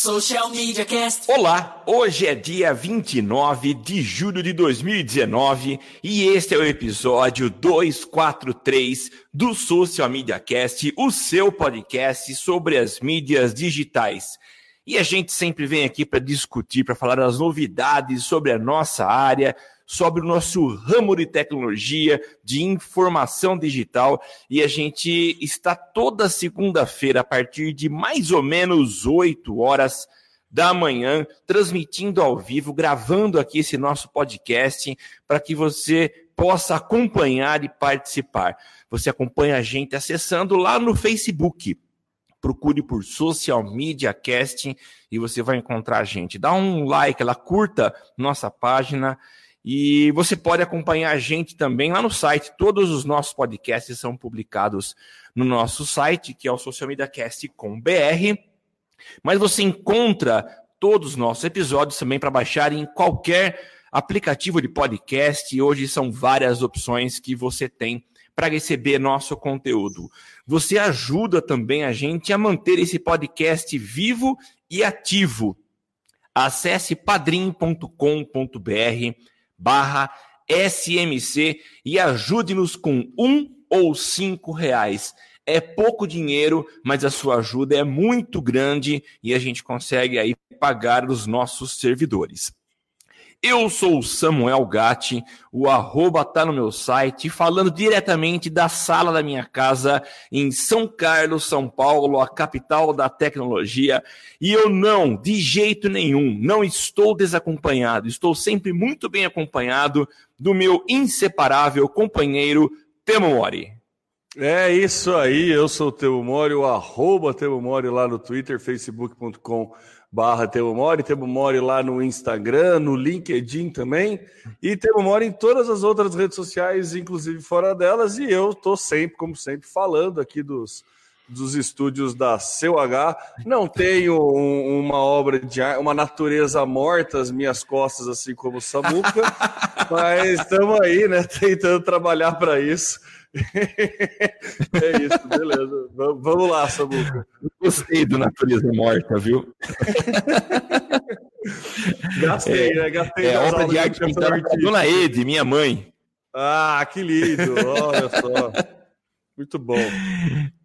Social Media Cast. Olá, hoje é dia 29 de julho de 2019 e este é o episódio 243 do Social Media Cast, o seu podcast sobre as mídias digitais. E a gente sempre vem aqui para discutir, para falar das novidades sobre a nossa área, sobre o nosso ramo de tecnologia, de informação digital. E a gente está toda segunda-feira, a partir de mais ou menos 8 horas da manhã, transmitindo ao vivo, gravando aqui esse nosso podcast, para que você possa acompanhar e participar. Você acompanha a gente acessando lá no Facebook procure por Social Media Casting e você vai encontrar a gente. Dá um like, ela curta nossa página e você pode acompanhar a gente também lá no site. Todos os nossos podcasts são publicados no nosso site, que é o socialmediacast.com.br. Mas você encontra todos os nossos episódios também para baixar em qualquer aplicativo de podcast. Hoje são várias opções que você tem para receber nosso conteúdo. Você ajuda também a gente a manter esse podcast vivo e ativo. Acesse padrim.com.br barra SMC e ajude-nos com um ou cinco reais. É pouco dinheiro, mas a sua ajuda é muito grande e a gente consegue aí pagar os nossos servidores. Eu sou o Samuel Gatti, o arroba tá no meu site, falando diretamente da sala da minha casa em São Carlos, São Paulo, a capital da tecnologia. E eu não, de jeito nenhum, não estou desacompanhado, estou sempre muito bem acompanhado do meu inseparável companheiro Temo Mori. É isso aí, eu sou o Temo Mori, o arroba Temo Mori lá no Twitter, facebook.com barra Temo Mori, Temo Mori lá no Instagram, no LinkedIn também, e Temo Mori em todas as outras redes sociais, inclusive fora delas, e eu estou sempre, como sempre, falando aqui dos, dos estúdios da Seu H. Não tenho um, uma obra de uma natureza morta às minhas costas, assim como o Samuca, mas estamos aí, né, tentando trabalhar para isso. é isso, beleza. Vamos lá, Samuca. Gostei do Natureza Morta, viu? Gastei, é, né? Gastei. É obra de arte pintada pela Dona Ede, minha mãe. Ah, que lindo. Olha só. Muito bom.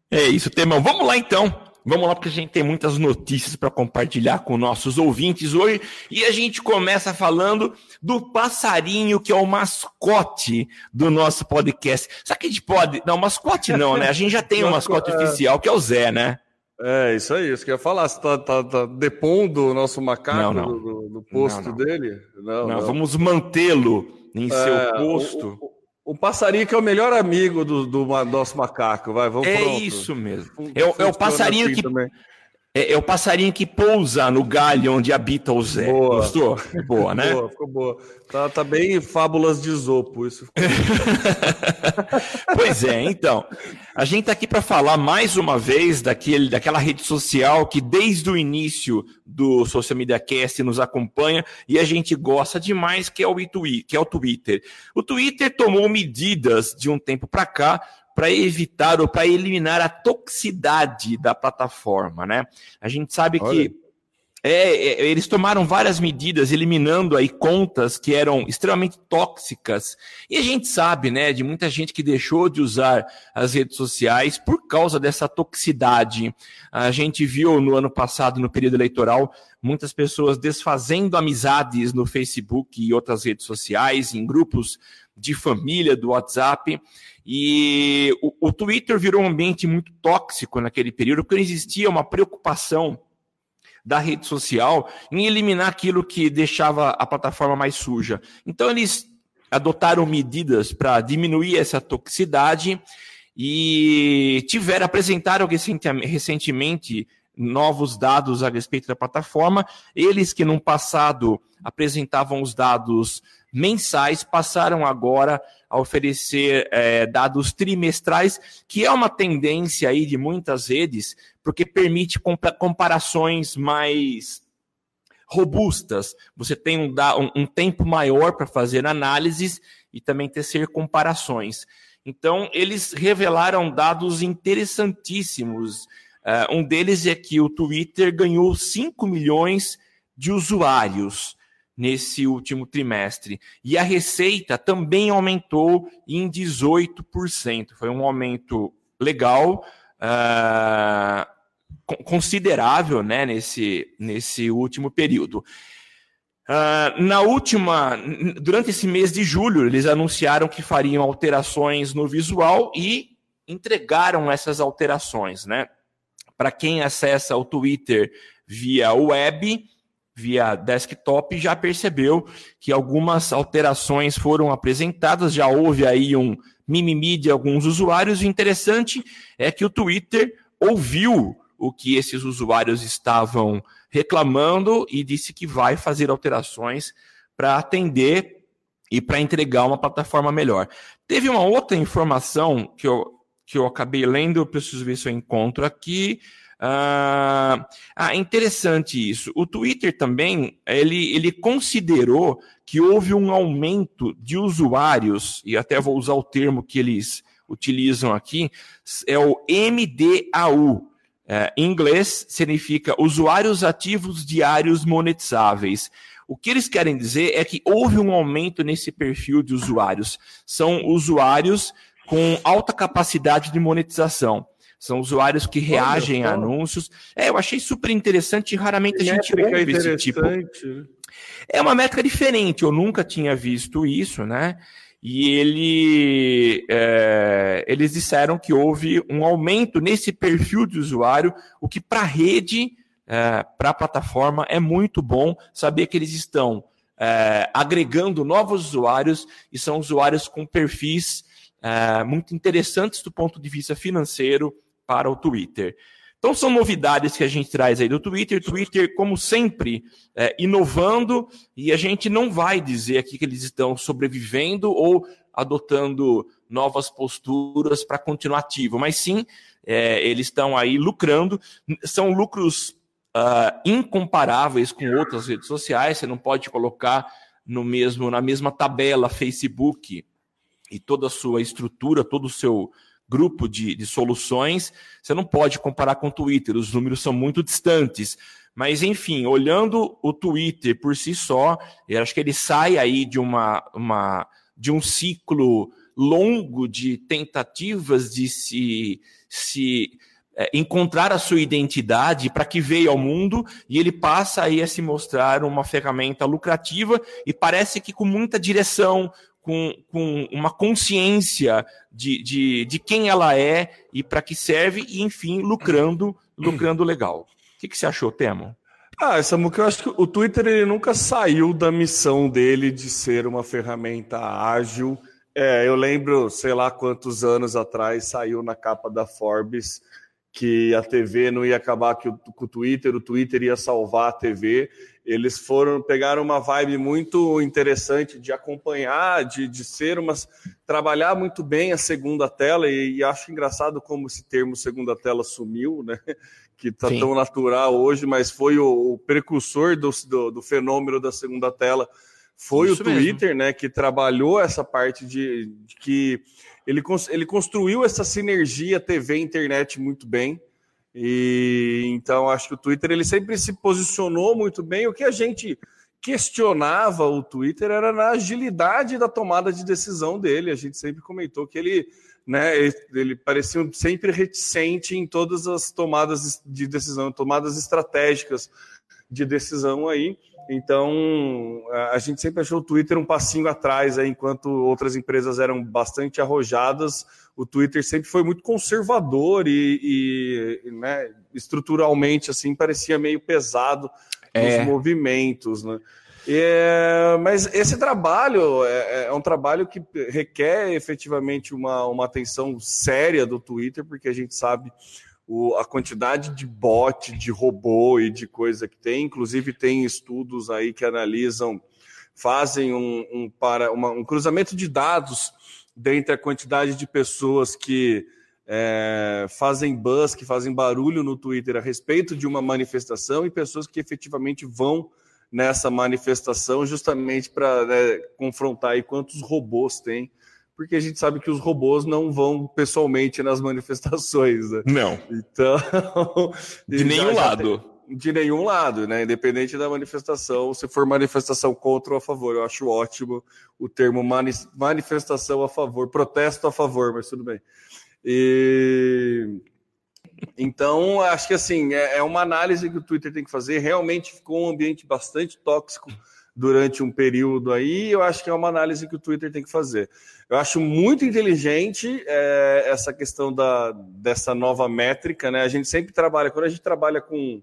É isso, Temão. Vamos lá, então. Vamos lá, porque a gente tem muitas notícias para compartilhar com nossos ouvintes hoje. E a gente começa falando do passarinho, que é o mascote do nosso podcast. Será que a gente pode. Não, mascote não, né? A gente já tem um mascote é. oficial, que é o Zé, né? É, isso aí, isso que eu ia falar. Você tá, tá, tá depondo o nosso macaco não, não. Do, do, posto não, dele? Não, não. vamos mantê-lo em é, seu posto. O, o, o passarinho que é o melhor amigo do, do nosso macaco, vai, vamos É pronto. isso mesmo. É, é o passarinho assim que também. É, é, o passarinho que pousa no galho onde habita o Zé. Boa. Gostou? Boa, né? Boa, ficou boa. Tá, tá bem fábulas de Zopo, isso. Pois é, então. A gente tá aqui para falar mais uma vez daquele, daquela rede social que desde o início do Social Media Cast nos acompanha e a gente gosta demais, que é o, que é o Twitter. O Twitter tomou medidas de um tempo para cá para evitar ou para eliminar a toxicidade da plataforma, né? A gente sabe Olha. que é, é, eles tomaram várias medidas, eliminando aí contas que eram extremamente tóxicas. E a gente sabe, né, de muita gente que deixou de usar as redes sociais por causa dessa toxicidade. A gente viu no ano passado, no período eleitoral, muitas pessoas desfazendo amizades no Facebook e outras redes sociais, em grupos de família do WhatsApp. E o, o Twitter virou um ambiente muito tóxico naquele período, porque existia uma preocupação da rede social em eliminar aquilo que deixava a plataforma mais suja. Então eles adotaram medidas para diminuir essa toxicidade e tiveram apresentaram recentemente novos dados a respeito da plataforma. Eles que no passado apresentavam os dados mensais passaram agora a oferecer é, dados trimestrais, que é uma tendência aí de muitas redes, porque permite comparações mais robustas. Você tem um, um tempo maior para fazer análises e também tecer comparações. Então, eles revelaram dados interessantíssimos Uh, um deles é que o Twitter ganhou 5 milhões de usuários nesse último trimestre. E a receita também aumentou em 18%. Foi um aumento legal, uh, considerável né, nesse, nesse último período. Uh, na última, durante esse mês de julho, eles anunciaram que fariam alterações no visual e entregaram essas alterações, né? Para quem acessa o Twitter via web, via desktop, já percebeu que algumas alterações foram apresentadas, já houve aí um mimimi de alguns usuários. O interessante é que o Twitter ouviu o que esses usuários estavam reclamando e disse que vai fazer alterações para atender e para entregar uma plataforma melhor. Teve uma outra informação que eu, que eu acabei lendo, eu preciso ver se eu encontro aqui. Ah, ah, interessante isso. O Twitter também, ele, ele considerou que houve um aumento de usuários, e até vou usar o termo que eles utilizam aqui, é o MDAU, é, em inglês, significa usuários ativos diários monetizáveis. O que eles querem dizer é que houve um aumento nesse perfil de usuários. São usuários com alta capacidade de monetização. São usuários que reagem a anúncios. É, eu achei super interessante e raramente a gente ouve esse tipo. É uma métrica diferente, eu nunca tinha visto isso, né? e ele, é, eles disseram que houve um aumento nesse perfil de usuário, o que para a rede, é, para a plataforma, é muito bom saber que eles estão é, agregando novos usuários e são usuários com perfis é, muito interessantes do ponto de vista financeiro para o Twitter. Então são novidades que a gente traz aí do Twitter. Twitter, como sempre, é, inovando, e a gente não vai dizer aqui que eles estão sobrevivendo ou adotando novas posturas para continuar ativo, mas sim, é, eles estão aí lucrando. São lucros uh, incomparáveis com outras redes sociais. Você não pode colocar no mesmo na mesma tabela Facebook e toda a sua estrutura, todo o seu grupo de, de soluções, você não pode comparar com o Twitter, os números são muito distantes. Mas, enfim, olhando o Twitter por si só, eu acho que ele sai aí de, uma, uma, de um ciclo longo de tentativas de se, se é, encontrar a sua identidade para que veio ao mundo e ele passa aí a se mostrar uma ferramenta lucrativa e parece que com muita direção, com, com uma consciência de, de, de quem ela é e para que serve, e enfim, lucrando, lucrando legal. O que, que você achou, Temo? Ah, Samuca, eu acho que o Twitter ele nunca saiu da missão dele de ser uma ferramenta ágil. É, eu lembro, sei lá quantos anos atrás, saiu na capa da Forbes que a TV não ia acabar com o Twitter, o Twitter ia salvar a TV eles foram pegaram uma vibe muito interessante de acompanhar, de, de ser umas trabalhar muito bem a segunda tela e, e acho engraçado como esse termo segunda tela sumiu, né? Que está tão natural hoje, mas foi o, o precursor do, do, do, fenômeno da segunda tela. Foi Isso o Twitter, mesmo. né? Que trabalhou essa parte de, de que ele, ele construiu essa sinergia TV internet muito bem. E então acho que o Twitter ele sempre se posicionou muito bem. O que a gente questionava o Twitter era na agilidade da tomada de decisão dele. A gente sempre comentou que ele, né, ele parecia sempre reticente em todas as tomadas de decisão, tomadas estratégicas de decisão aí. Então, a gente sempre achou o Twitter um passinho atrás, aí, enquanto outras empresas eram bastante arrojadas, o Twitter sempre foi muito conservador e, e né, estruturalmente assim parecia meio pesado é. nos movimentos, né? É, mas esse trabalho é, é, um trabalho que requer efetivamente uma, uma atenção séria do Twitter, porque a gente sabe o, a quantidade de bot, de robô e de coisa que tem. Inclusive, tem estudos aí que analisam, fazem um, um para, uma, um cruzamento de dados dentre a quantidade de pessoas que é, fazem buzz, que fazem barulho no Twitter a respeito de uma manifestação e pessoas que efetivamente vão nessa manifestação justamente para né, confrontar aí quantos robôs tem porque a gente sabe que os robôs não vão pessoalmente nas manifestações. Né? Não. Então. De nenhum lado. Tem, de nenhum lado, né? Independente da manifestação, se for manifestação contra ou a favor, eu acho ótimo o termo mani manifestação a favor, protesto a favor, mas tudo bem. E então, acho que assim, é, é uma análise que o Twitter tem que fazer. Realmente ficou um ambiente bastante tóxico durante um período aí, eu acho que é uma análise que o Twitter tem que fazer. Eu acho muito inteligente é, essa questão da, dessa nova métrica, né? A gente sempre trabalha, quando a gente trabalha com,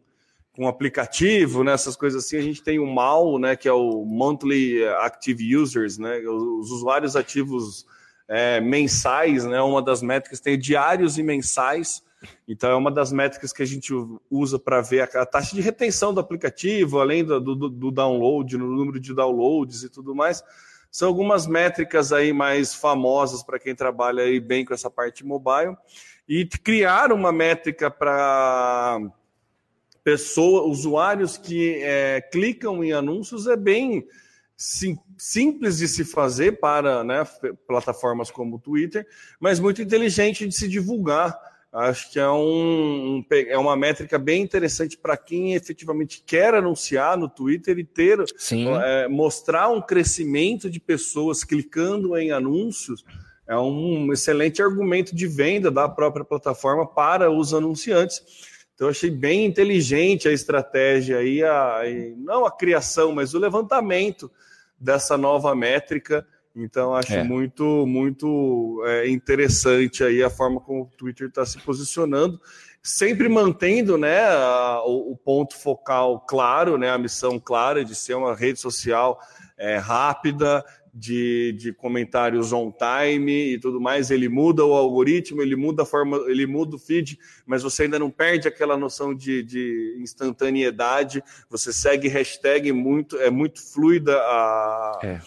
com aplicativo, né, essas coisas assim, a gente tem o MAU, né, que é o Monthly Active Users, né, os usuários ativos é, mensais, né, uma das métricas tem diários e mensais, então, é uma das métricas que a gente usa para ver a, taxa de retenção do aplicativo, além do, do, do, download, no número de downloads e tudo mais. São algumas métricas aí mais famosas para quem trabalha aí bem com essa parte mobile. E criar uma métrica para pessoas, usuários que é, clicam em anúncios é bem sim, simples de se fazer para né, plataformas como o Twitter, mas muito inteligente de se divulgar Acho que é, um, é uma métrica bem interessante para quem efetivamente quer anunciar no Twitter e ter é, mostrar um crescimento de pessoas clicando em anúncios. É um excelente argumento de venda da própria plataforma para os anunciantes. Então, achei bem inteligente a estratégia aí, a, não a criação, mas o levantamento dessa nova métrica então, acho é. muito, muito é, interessante aí a forma como o Twitter está se posicionando, sempre mantendo né, a, o, o, ponto focal claro, né, a missão clara de ser uma rede social é, rápida, de, de comentários on time e tudo mais. Ele muda o algoritmo, ele muda a forma, ele muda o feed, mas você ainda não perde aquela noção de, de instantaneidade. Você segue hashtag muito, é muito fluida a. É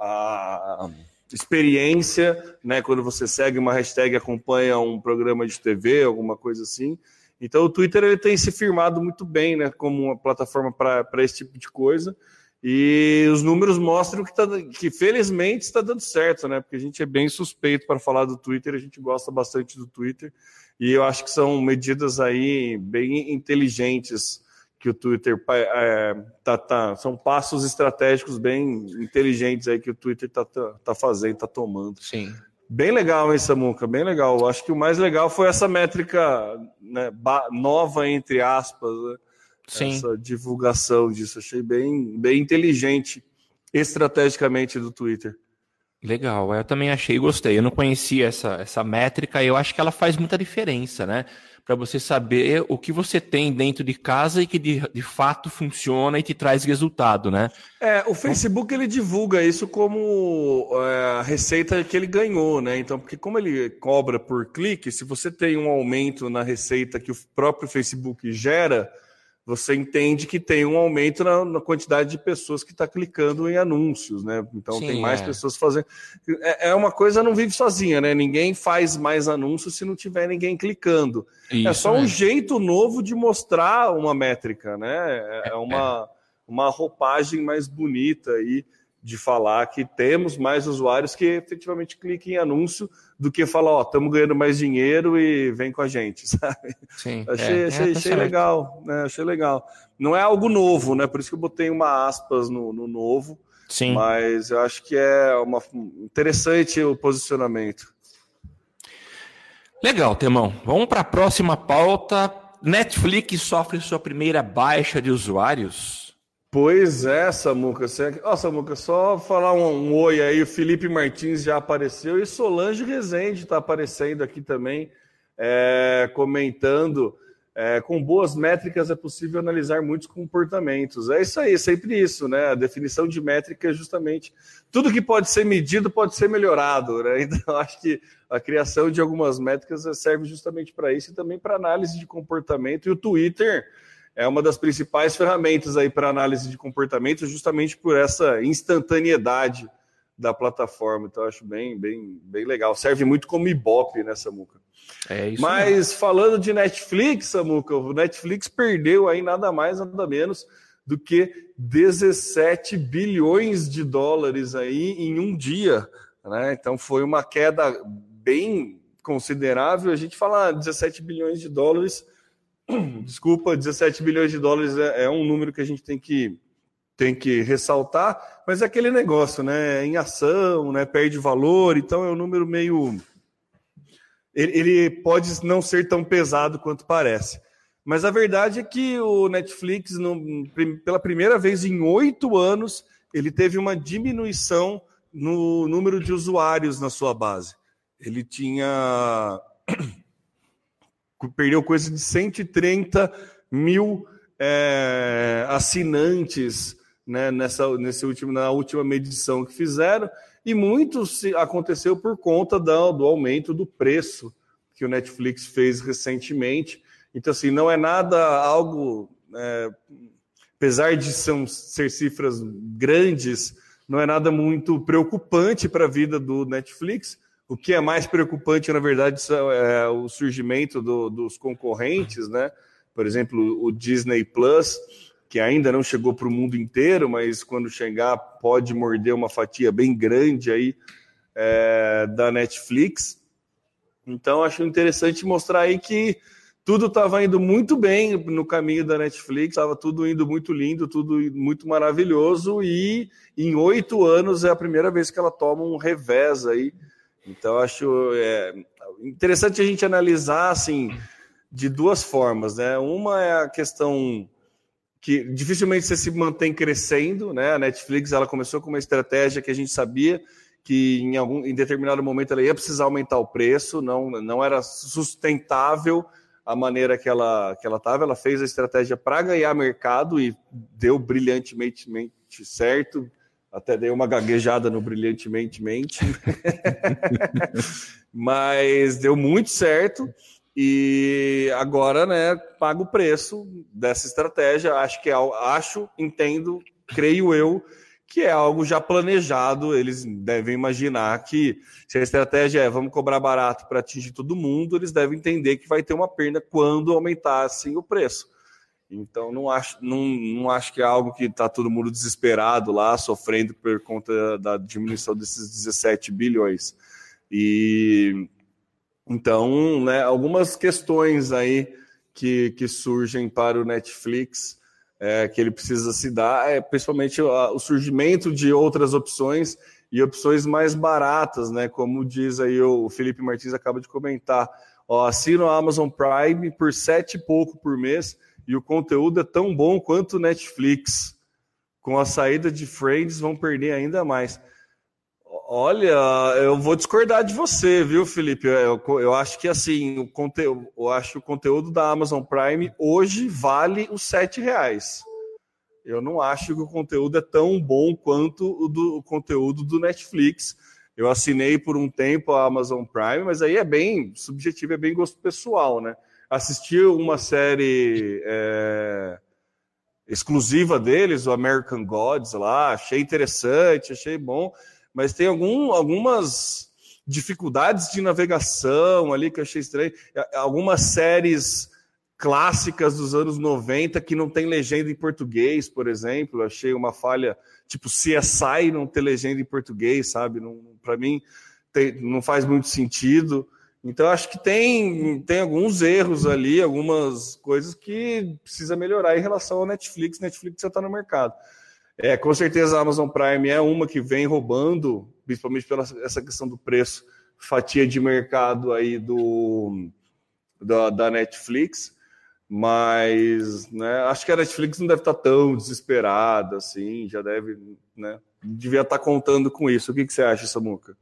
a experiência, né? Quando você segue uma hashtag, acompanha um programa de TV, alguma coisa assim. Então o Twitter ele tem se firmado muito bem, né? Como uma plataforma para esse tipo de coisa. E os números mostram que, tá, que felizmente está dando certo, né? Porque a gente é bem suspeito para falar do Twitter, a gente gosta bastante do Twitter. E eu acho que são medidas aí bem inteligentes que o Twitter é, tá, tá, são passos estratégicos bem inteligentes aí que o Twitter tá, tá, tá fazendo, tá tomando. Sim. Bem legal, hein, Samuca? Bem legal. Acho que o mais legal foi essa métrica né, nova, entre aspas, né? Sim. essa divulgação disso. Achei bem, bem inteligente estrategicamente do Twitter. Legal, eu também achei e gostei. Eu não conhecia essa, essa métrica e eu acho que ela faz muita diferença, né? Para você saber o que você tem dentro de casa e que de, de fato funciona e te traz resultado, né? É, o Facebook ele divulga isso como é, a receita que ele ganhou, né? Então, porque como ele cobra por clique, se você tem um aumento na receita que o próprio Facebook gera, você entende que tem um aumento na, na quantidade de pessoas que está clicando em anúncios, né? Então Sim, tem mais é. pessoas fazendo. É, é, uma coisa não vive sozinha, né? Ninguém faz mais anúncios se não tiver ninguém clicando. É Isso, é só um jeito novo de mostrar uma métrica, né? É, é uma, uma roupagem mais bonita aí de falar que temos mais usuários que efetivamente cliquem em anúncio do que falar, ó, estamos ganhando mais dinheiro e vem com a gente, sabe? Sim, achei, é, achei, é, achei legal, né? Achei legal. Não é algo novo, né? Por isso que eu botei uma aspas no, no novo. Sim. Mas eu acho que é uma interessante o posicionamento. Legal, Temão. Vamos para a próxima pauta. Netflix sofre sua primeira baixa de usuários. Pois é, Samuca. Você... Ó, Samuca, só falar um, um, oi aí. O Felipe Martins já apareceu e Solange Rezende está aparecendo aqui também, é, comentando. É, com boas métricas é possível analisar muitos comportamentos. É isso aí, é sempre isso, né? A definição de métrica é justamente tudo que pode ser medido pode ser melhorado, né? Então, acho que a criação de algumas métricas serve justamente para isso e também para análise de comportamento. E o Twitter é uma das principais ferramentas aí para análise de comportamento, justamente por essa instantaneidade da plataforma. Então, acho bem, bem, bem legal. Serve muito como Ibope, né, Samuca? É isso. Mas mesmo. falando de Netflix, Samuca, o Netflix perdeu aí nada mais, nada menos do que 17 bilhões de dólares aí em um dia. Né? Então foi uma queda bem considerável. A gente fala 17 bilhões de dólares. Desculpa, 17 bilhões de dólares é, é um número que a gente tem que tem que ressaltar, mas é aquele negócio, né? Em ação, né? Perde valor, então é um número meio. Ele, ele pode não ser tão pesado quanto parece. Mas a verdade é que o Netflix, no, pela primeira vez em oito anos, ele teve uma diminuição no número de usuários na sua base. Ele tinha. Perdeu coisa de 130 mil é, assinantes né, nessa, nesse último, na última medição que fizeram, e muito se aconteceu por conta do, do aumento do preço que o Netflix fez recentemente. Então, assim, não é nada algo, é, apesar de são, ser cifras grandes, não é nada muito preocupante para a vida do Netflix. O que é mais preocupante, na verdade, é o surgimento do, dos concorrentes, né? Por exemplo, o Disney Plus, que ainda não chegou para o mundo inteiro, mas quando chegar pode morder uma fatia bem grande aí é, da Netflix. Então, acho interessante mostrar aí que tudo estava indo muito bem no caminho da Netflix, estava tudo indo muito lindo, tudo muito maravilhoso, e em oito anos é a primeira vez que ela toma um revés aí. Então, acho é, interessante a gente analisar assim de duas formas, né? Uma é a questão que dificilmente você se mantém crescendo, né? A Netflix ela começou com uma estratégia que a gente sabia que em algum em determinado momento ela ia precisar aumentar o preço, não não era sustentável a maneira que ela que ela estava. Ela fez a estratégia para ganhar mercado e deu brilhantemente certo. Até dei uma gaguejada no brilhantemente, mas deu muito certo. E agora, né, paga o preço dessa estratégia. Acho que é, acho, entendo, creio eu, que é algo já planejado. Eles devem imaginar que se a estratégia é vamos cobrar barato para atingir todo mundo, eles devem entender que vai ter uma perda quando aumentassem o preço. Então não acho, não, não acho que é algo que está todo mundo desesperado lá, sofrendo por conta da diminuição desses 17 bilhões. E então, né, algumas questões aí que, que surgem para o Netflix é, que ele precisa se dar, é principalmente o, o surgimento de outras opções e opções mais baratas, né? Como diz aí o Felipe Martins acaba de comentar. Ó, assino a Amazon Prime por sete e pouco por mês e o conteúdo é tão bom quanto o Netflix. Com a saída de Friends, vão perder ainda mais. Olha, eu vou discordar de você, viu, Felipe? Eu, eu acho que assim, o conteúdo, eu acho que o conteúdo da Amazon Prime hoje vale os sete reais. Eu não acho que o conteúdo é tão bom quanto o, do, o conteúdo do Netflix. Eu assinei por um tempo a Amazon Prime, mas aí é bem subjetivo, é bem gosto pessoal, né? Assisti uma série é, exclusiva deles, o American Gods lá, achei interessante, achei bom mas tem algum, algumas dificuldades de navegação ali que eu achei estranho. Algumas séries clássicas dos anos 90 que não tem legenda em português, por exemplo. Achei uma falha, tipo CSI não ter legenda em português, sabe? Para mim tem, não faz muito sentido. Então acho que tem, tem alguns erros ali, algumas coisas que precisa melhorar em relação ao Netflix. Netflix já está no mercado. É, com certeza a Amazon Prime é uma que vem roubando, principalmente pela essa questão do preço, fatia de mercado aí do da, da Netflix, mas né, acho que a Netflix não deve estar tão desesperada assim, já deve, né, devia estar contando com isso. O que, que você acha, Samuca?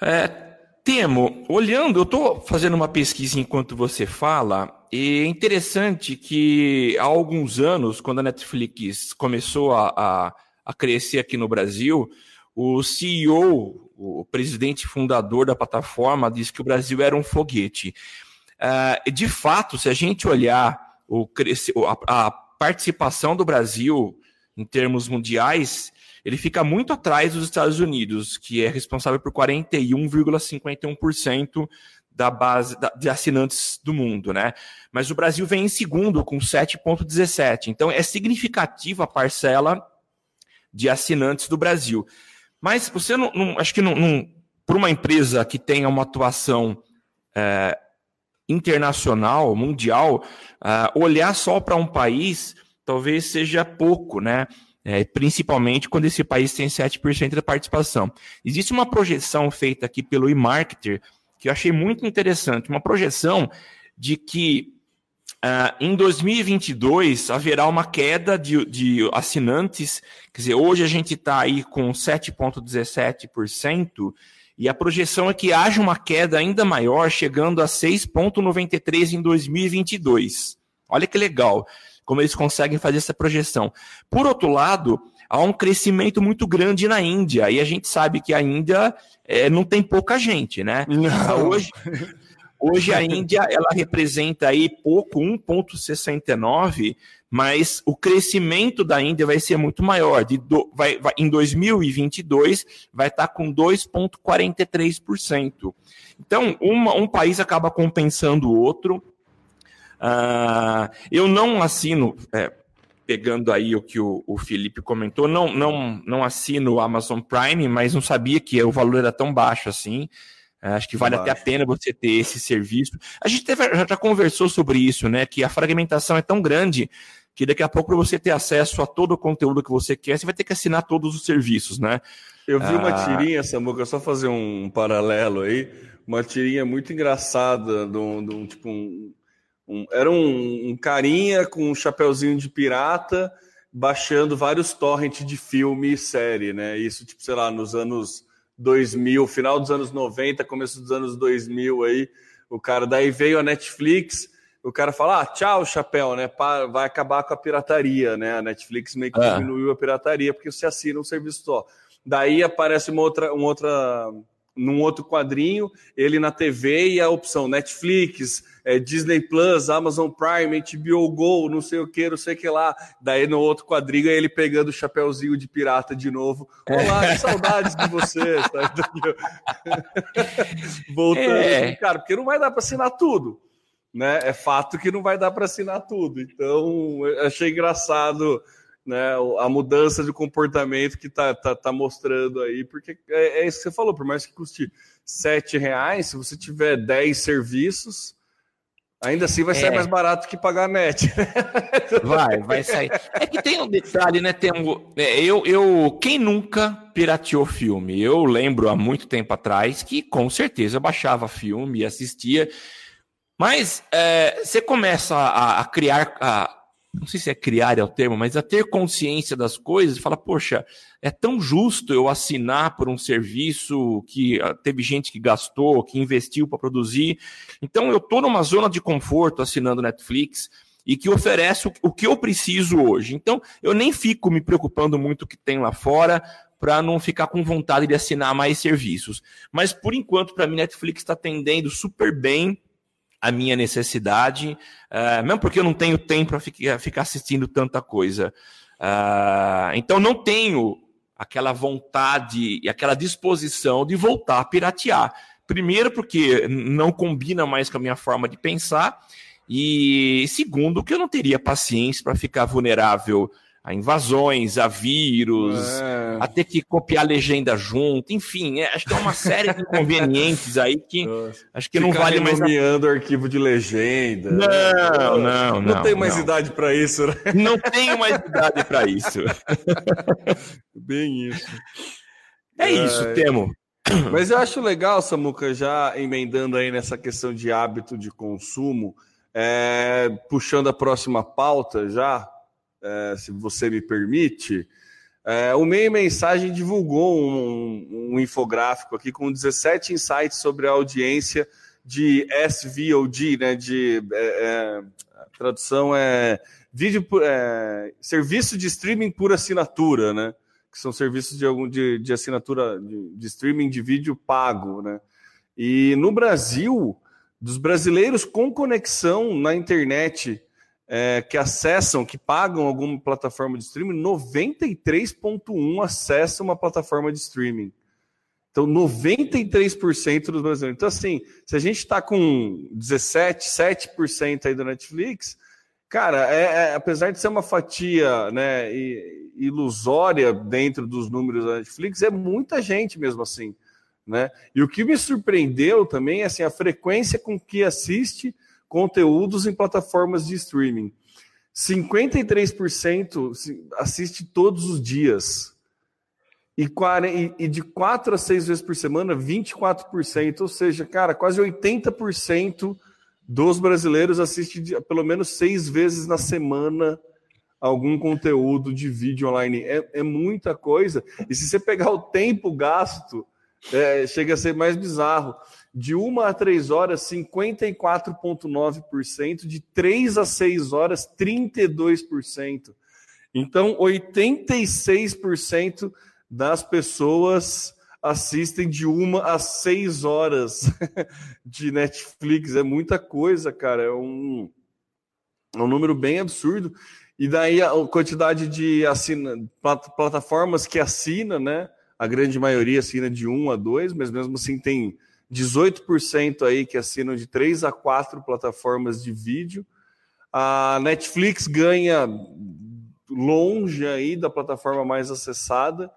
É, Temo, olhando, eu estou fazendo uma pesquisa enquanto você fala, e é interessante que há alguns anos, quando a Netflix começou a, a, a crescer aqui no Brasil, o CEO, o presidente fundador da plataforma, disse que o Brasil era um foguete. Uh, de fato, se a gente olhar o, a, a participação do Brasil em termos mundiais, ele fica muito atrás dos Estados Unidos, que é responsável por 41,51% da base de assinantes do mundo, né? Mas o Brasil vem em segundo com 7,17. Então é significativa a parcela de assinantes do Brasil. Mas você não, não acho que não, não para uma empresa que tenha uma atuação é, internacional, mundial, uh, olhar só para um país talvez seja pouco, né? É, principalmente quando esse país tem 7% da participação. Existe uma projeção feita aqui pelo eMarketer que eu achei muito interessante, uma projeção de que uh, em 2022 haverá uma queda de, de assinantes, quer dizer, hoje a gente está aí com 7,17%, e a projeção é que haja uma queda ainda maior, chegando a 6,93 em 2022. Olha que legal como eles conseguem fazer essa projeção. Por outro lado, há um crescimento muito grande na Índia, e a gente sabe que a Índia é, não tem pouca gente, né? Não. Hoje, hoje a Índia ela representa aí pouco, 1,69 mas o crescimento da Índia vai ser muito maior. De do, vai, vai, em 2022, vai estar com 2,43%. Então, uma, um país acaba compensando o outro. Uh, eu não assino, é, pegando aí o que o, o, Felipe comentou, não, não, não assino o Amazon Prime, mas não sabia que o valor era tão baixo assim. É, acho que vale até a pena você ter esse serviço. A gente teve, já, já conversou sobre isso, né? Que a fragmentação é tão grande que daqui a pouco, para você ter acesso a todo o conteúdo que você quer, você vai ter que assinar todos os serviços, né? Eu vi uma ah... tirinha, Samuca, só fazer um paralelo aí, uma tirinha muito engraçada, de um, de um tipo um, um, era um, um, carinha com um chapeuzinho de pirata baixando vários torrents de filme e série, né? Isso, tipo, sei lá, nos anos 2000, final dos anos 90, começo dos anos 2000 aí, o cara daí veio a Netflix o cara fala, ah, tchau, chapéu, né? Vai acabar com a pirataria, né? A Netflix meio que é. diminuiu a pirataria porque você assina um serviço só. Daí aparece uma outra, uma outra, num outro quadrinho, ele na TV e a opção Netflix, é, Disney Plus, Amazon Prime, HBO Go, não sei o que, não sei o que lá. Daí no outro quadrinho é ele pegando o chapéuzinho de pirata de novo. Olá, que saudades de você. Voltando, é. cara, porque não vai dar para assinar tudo né? É fato que não vai dar para assinar tudo. Então, achei engraçado né, a mudança de comportamento que tá, tá, tá mostrando aí, porque é, é, isso que você falou, por mais que custe sete reais, se você tiver 10 serviços, ainda assim vai sair é. mais barato que pagar a net. Vai, vai sair. É que tem um detalhe, né? Um, é, eu, eu, quem nunca pirateou filme? Eu lembro há muito tempo atrás que com certeza eu baixava filme e assistia. Mas é, você começa a, a criar, a, não sei se é criar é o termo, mas a ter consciência das coisas e fala, poxa, é tão justo eu assinar por um serviço que ah, teve gente que gastou, que investiu para produzir. Então eu estou numa zona de conforto assinando Netflix e que oferece o, o que eu preciso hoje. Então eu nem fico me preocupando muito o que tem lá fora para não ficar com vontade de assinar mais serviços. Mas por enquanto, para mim, Netflix está atendendo super bem a minha necessidade, uh, mesmo porque eu não tenho tempo para ficar, assistindo tanta coisa. Uh, então, não tenho aquela vontade e aquela disposição de voltar a piratear. Primeiro, porque não combina mais com a minha forma de pensar, e segundo, que eu não teria paciência para ficar vulnerável a invasões, a vírus, é. a ter que copiar a legenda junto, enfim, é, acho que é uma série de inconvenientes aí que Nossa. acho que Ficar não vale mais. a... arquivo de legenda. Não, não, não. Não tenho mais não. idade para isso, né? Não tenho mais idade para isso. Bem isso. É, é isso, Temo. Mas eu acho legal, Samuca, já emendando aí nessa questão de hábito de consumo, é, puxando a próxima pauta já, é, se você me permite, é, o Meio Mensagem divulgou um, um, infográfico aqui com 17 insights sobre a audiência de SVOD, né, de é, é, tradução é vídeo é, serviço de streaming por assinatura, né, que são serviços de algum de, de assinatura de, de streaming de vídeo pago, né. E no Brasil, dos brasileiros com conexão na internet é, que acessam, que pagam alguma plataforma de streaming, 93,1% acessam uma plataforma de streaming. Então, 93% dos brasileiros. Então, assim, se a gente está com 17, 7% aí do Netflix, Cara, é, é, apesar de ser uma fatia né, ilusória dentro dos números da Netflix, é muita gente mesmo assim. Né? E o que me surpreendeu também é assim, a frequência com que assiste conteúdos em plataformas de streaming. 53% assiste todos os dias. E, de 4 a 6 vezes por semana, 24%. Ou seja, cara, quase 80% dos brasileiros assistem pelo menos seis vezes na semana algum conteúdo de vídeo online. É, é muita coisa. E se você pegar o tempo gasto, é, chega a ser mais bizarro. De uma a três horas, 54,9%. De três a seis horas, 32%. Então, 86% das pessoas assistem de uma a seis horas de Netflix. É muita coisa, cara. É um, é um número bem absurdo. E daí a quantidade de assina, plataformas que assina, né? A grande maioria assina de um a dois, mas mesmo assim tem 18% aí que assinam de três a quatro plataformas de vídeo. A Netflix ganha longe aí da plataforma mais acessada.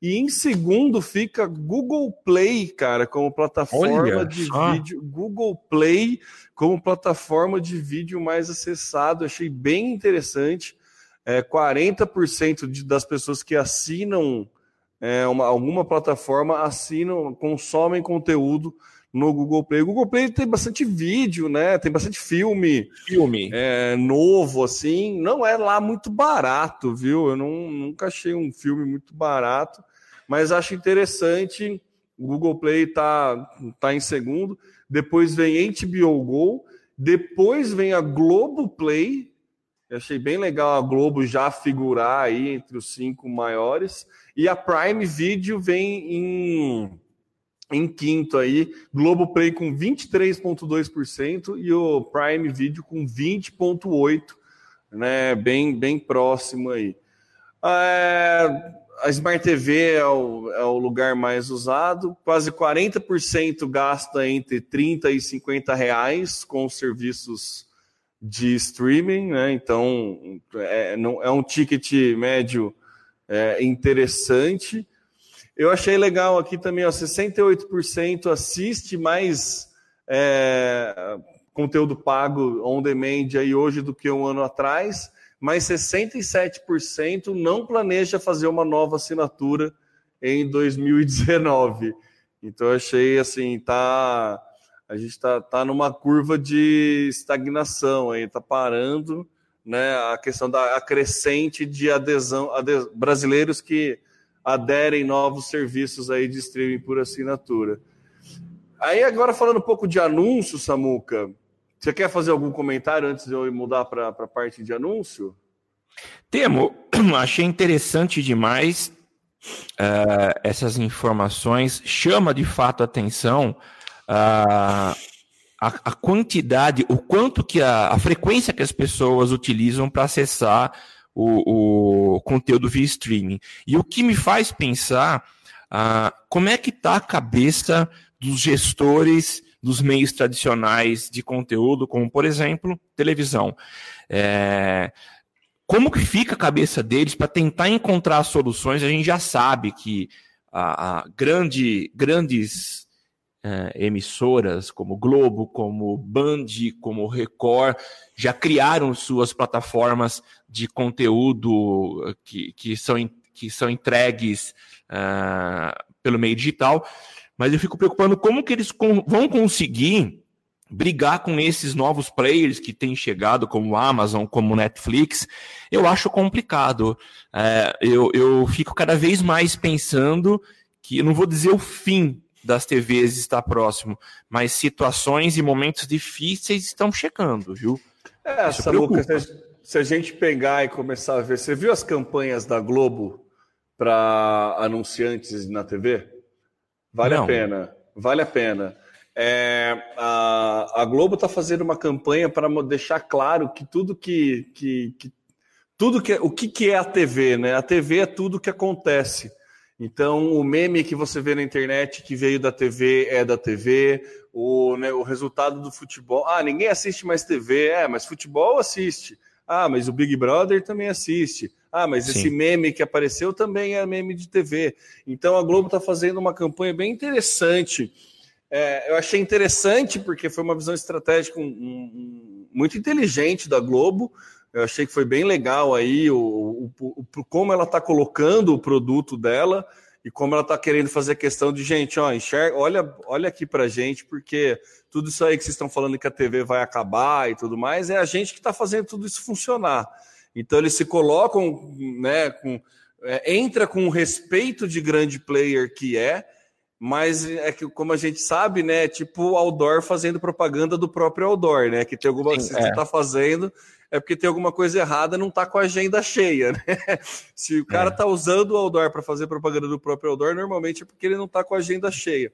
E em segundo fica Google Play, cara, como plataforma Olha, de vídeo. Google Play como plataforma de vídeo mais acessado. Achei bem interessante. É, 40% de, das pessoas que assinam é, uma, alguma plataforma assinam, consomem conteúdo no Google Play. O Google Play tem bastante vídeo, né? Tem bastante filme, filme é, novo, assim. Não é lá muito barato, viu? Eu não, nunca achei um filme muito barato mas acho interessante. O Google Play está tá em segundo, depois vem HBO Go, depois vem a Globo Play. Eu achei bem legal a Globo já figurar aí entre os cinco maiores. E a Prime Video vem em, em quinto aí. Globo Play com 23,2% e o Prime Video com 20,8%, né? Bem, bem próximo aí. É, a Smart TV é o, é o lugar mais usado, quase 40% gasta entre 30 e 50 reais com serviços de streaming, né? Então é, não, é um ticket médio é, interessante. Eu achei legal aqui também, ó, 68% assiste mais é, conteúdo pago on demand aí hoje do que um ano atrás mas 67% não planeja fazer uma nova assinatura em 2019. Então eu achei assim, tá a gente está tá numa curva de estagnação aí, está parando, né? A questão da a crescente de adesão, brasileiros que aderem novos serviços aí de streaming por assinatura. Aí agora falando um pouco de anúncio, Samuca, você quer fazer algum comentário antes de eu mudar para a parte de anúncio? Temo, achei interessante demais uh, essas informações. Chama de fato atenção uh, a, a, quantidade, o quanto que a, a frequência que as pessoas utilizam para acessar o, o, conteúdo via streaming. E o que me faz pensar uh, como é que está a cabeça dos gestores dos meios tradicionais de conteúdo, como, por exemplo, televisão. É, como que fica a cabeça deles para tentar encontrar soluções? A gente já sabe que a, a grande, grandes é, emissoras como Globo, como Band, como Record, já criaram suas plataformas de conteúdo que, que, são, que são entregues uh, pelo meio digital mas eu fico preocupando como que eles vão conseguir brigar com esses novos players que têm chegado, como Amazon, como Netflix, eu acho complicado. É, eu, eu fico cada vez mais pensando que, não vou dizer o fim das TVs está próximo, mas situações e momentos difíceis estão chegando, viu? É, Samuca, se a gente pegar e começar a ver, você viu as campanhas da Globo para anunciantes na TV? Vale Não. a pena, vale a pena. É, a, a, Globo está fazendo uma campanha para deixar claro que tudo que, que, que tudo que o que, que é a TV, né? A TV é tudo que acontece. Então, o meme que você vê na internet que veio da TV é da TV, o, né, o resultado do futebol. Ah, ninguém assiste mais TV, é, mas futebol assiste. Ah, mas o Big Brother também assiste. Ah, mas Sim. esse meme que apareceu também é meme de TV. Então a Globo está fazendo uma campanha bem interessante. É, eu achei interessante porque foi uma visão estratégica um, um, muito inteligente da Globo. Eu achei que foi bem legal aí o, o, o como ela está colocando o produto dela e como ela está querendo fazer questão de gente, ó, enxerga, olha, olha aqui para gente, porque tudo isso aí que vocês estão falando que a TV vai acabar e tudo mais, é a gente que está fazendo tudo isso funcionar. Então eles se colocam, né, com, é, entra com o respeito de grande player que é, mas é que, como a gente sabe, né, tipo o outdoor fazendo propaganda do próprio outdoor, né, que tem alguma coisa que você está fazendo é porque tem alguma coisa errada, não está com a agenda cheia, né? Se o cara está é. usando o outdoor para fazer propaganda do próprio outdoor, normalmente é porque ele não está com a agenda cheia.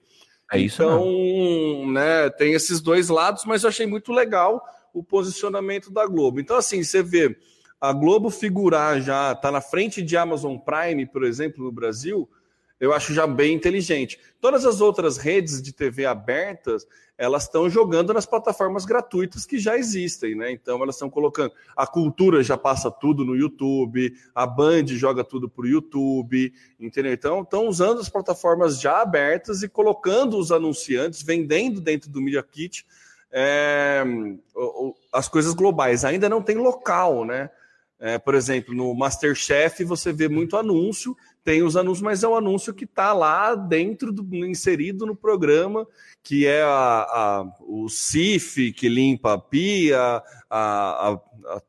É isso então, mesmo. né, tem esses dois lados, mas eu achei muito legal o posicionamento da Globo. Então, assim, você vê a Globo figurar já, tá na frente de Amazon Prime, por exemplo, no Brasil, eu acho já bem inteligente. Todas as outras redes de TV abertas, elas estão jogando nas plataformas gratuitas que já existem, né? Então elas estão colocando. A cultura já passa tudo no YouTube, a Band joga tudo para o YouTube, entendeu? Então estão usando as plataformas já abertas e colocando os anunciantes, vendendo dentro do Media Kit é, as coisas globais. Ainda não tem local, né? É, por exemplo, no Masterchef você vê muito anúncio, tem os anúncios, mas é um anúncio que está lá dentro, do, inserido no programa, que é a, a, o CIF que limpa a pia, a,